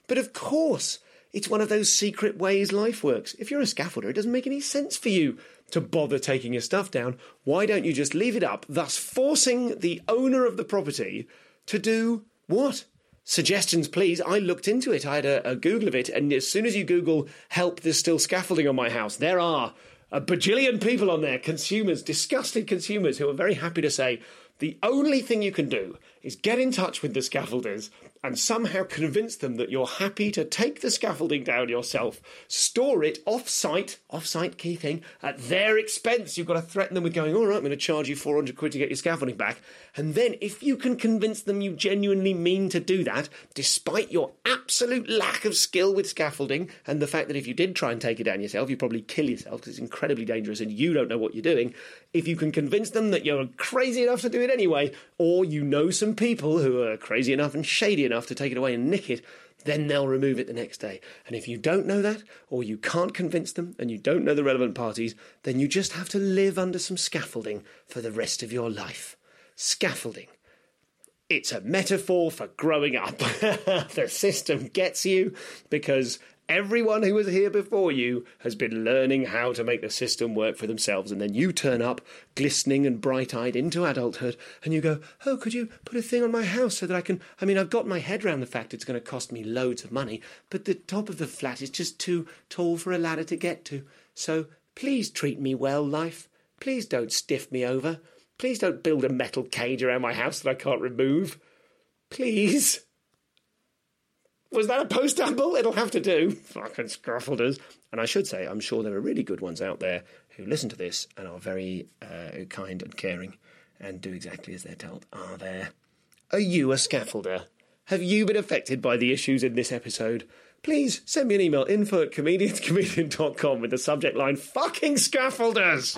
but of course. It's one of those secret ways life works. If you're a scaffolder, it doesn't make any sense for you to bother taking your stuff down. Why don't you just leave it up, thus forcing the owner of the property to do what? Suggestions, please. I looked into it. I had a, a Google of it, and as soon as you Google "help," there's still scaffolding on my house. There are a bajillion people on there, consumers, disgusted consumers, who are very happy to say the only thing you can do is get in touch with the scaffolders and somehow convince them that you're happy to take the scaffolding down yourself, store it off site, off site key thing, at their expense. You've got to threaten them with going, all right, I'm going to charge you 400 quid to get your scaffolding back. And then if you can convince them you genuinely mean to do that, despite your absolute lack of skill with scaffolding and the fact that if you did try and take it down yourself, you'd probably kill yourself because it's incredibly dangerous and you don't know what you're doing. If you can convince them that you're crazy enough to do it anyway, or you know some people who are crazy enough and shady enough to take it away and nick it, then they'll remove it the next day. And if you don't know that, or you can't convince them, and you don't know the relevant parties, then you just have to live under some scaffolding for the rest of your life. Scaffolding. It's a metaphor for growing up. the system gets you because Everyone who was here before you has been learning how to make the system work for themselves, and then you turn up, glistening and bright eyed, into adulthood, and you go, Oh, could you put a thing on my house so that I can? I mean, I've got my head around the fact it's going to cost me loads of money, but the top of the flat is just too tall for a ladder to get to. So please treat me well, life. Please don't stiff me over. Please don't build a metal cage around my house that I can't remove. Please. Was that a post amble? It'll have to do. Fucking scaffolders. And I should say, I'm sure there are really good ones out there who listen to this and are very uh, kind and caring and do exactly as they're told. Are there? Are you a scaffolder? Have you been affected by the issues in this episode? Please send me an email info at comedianscomedian.com with the subject line fucking scaffolders.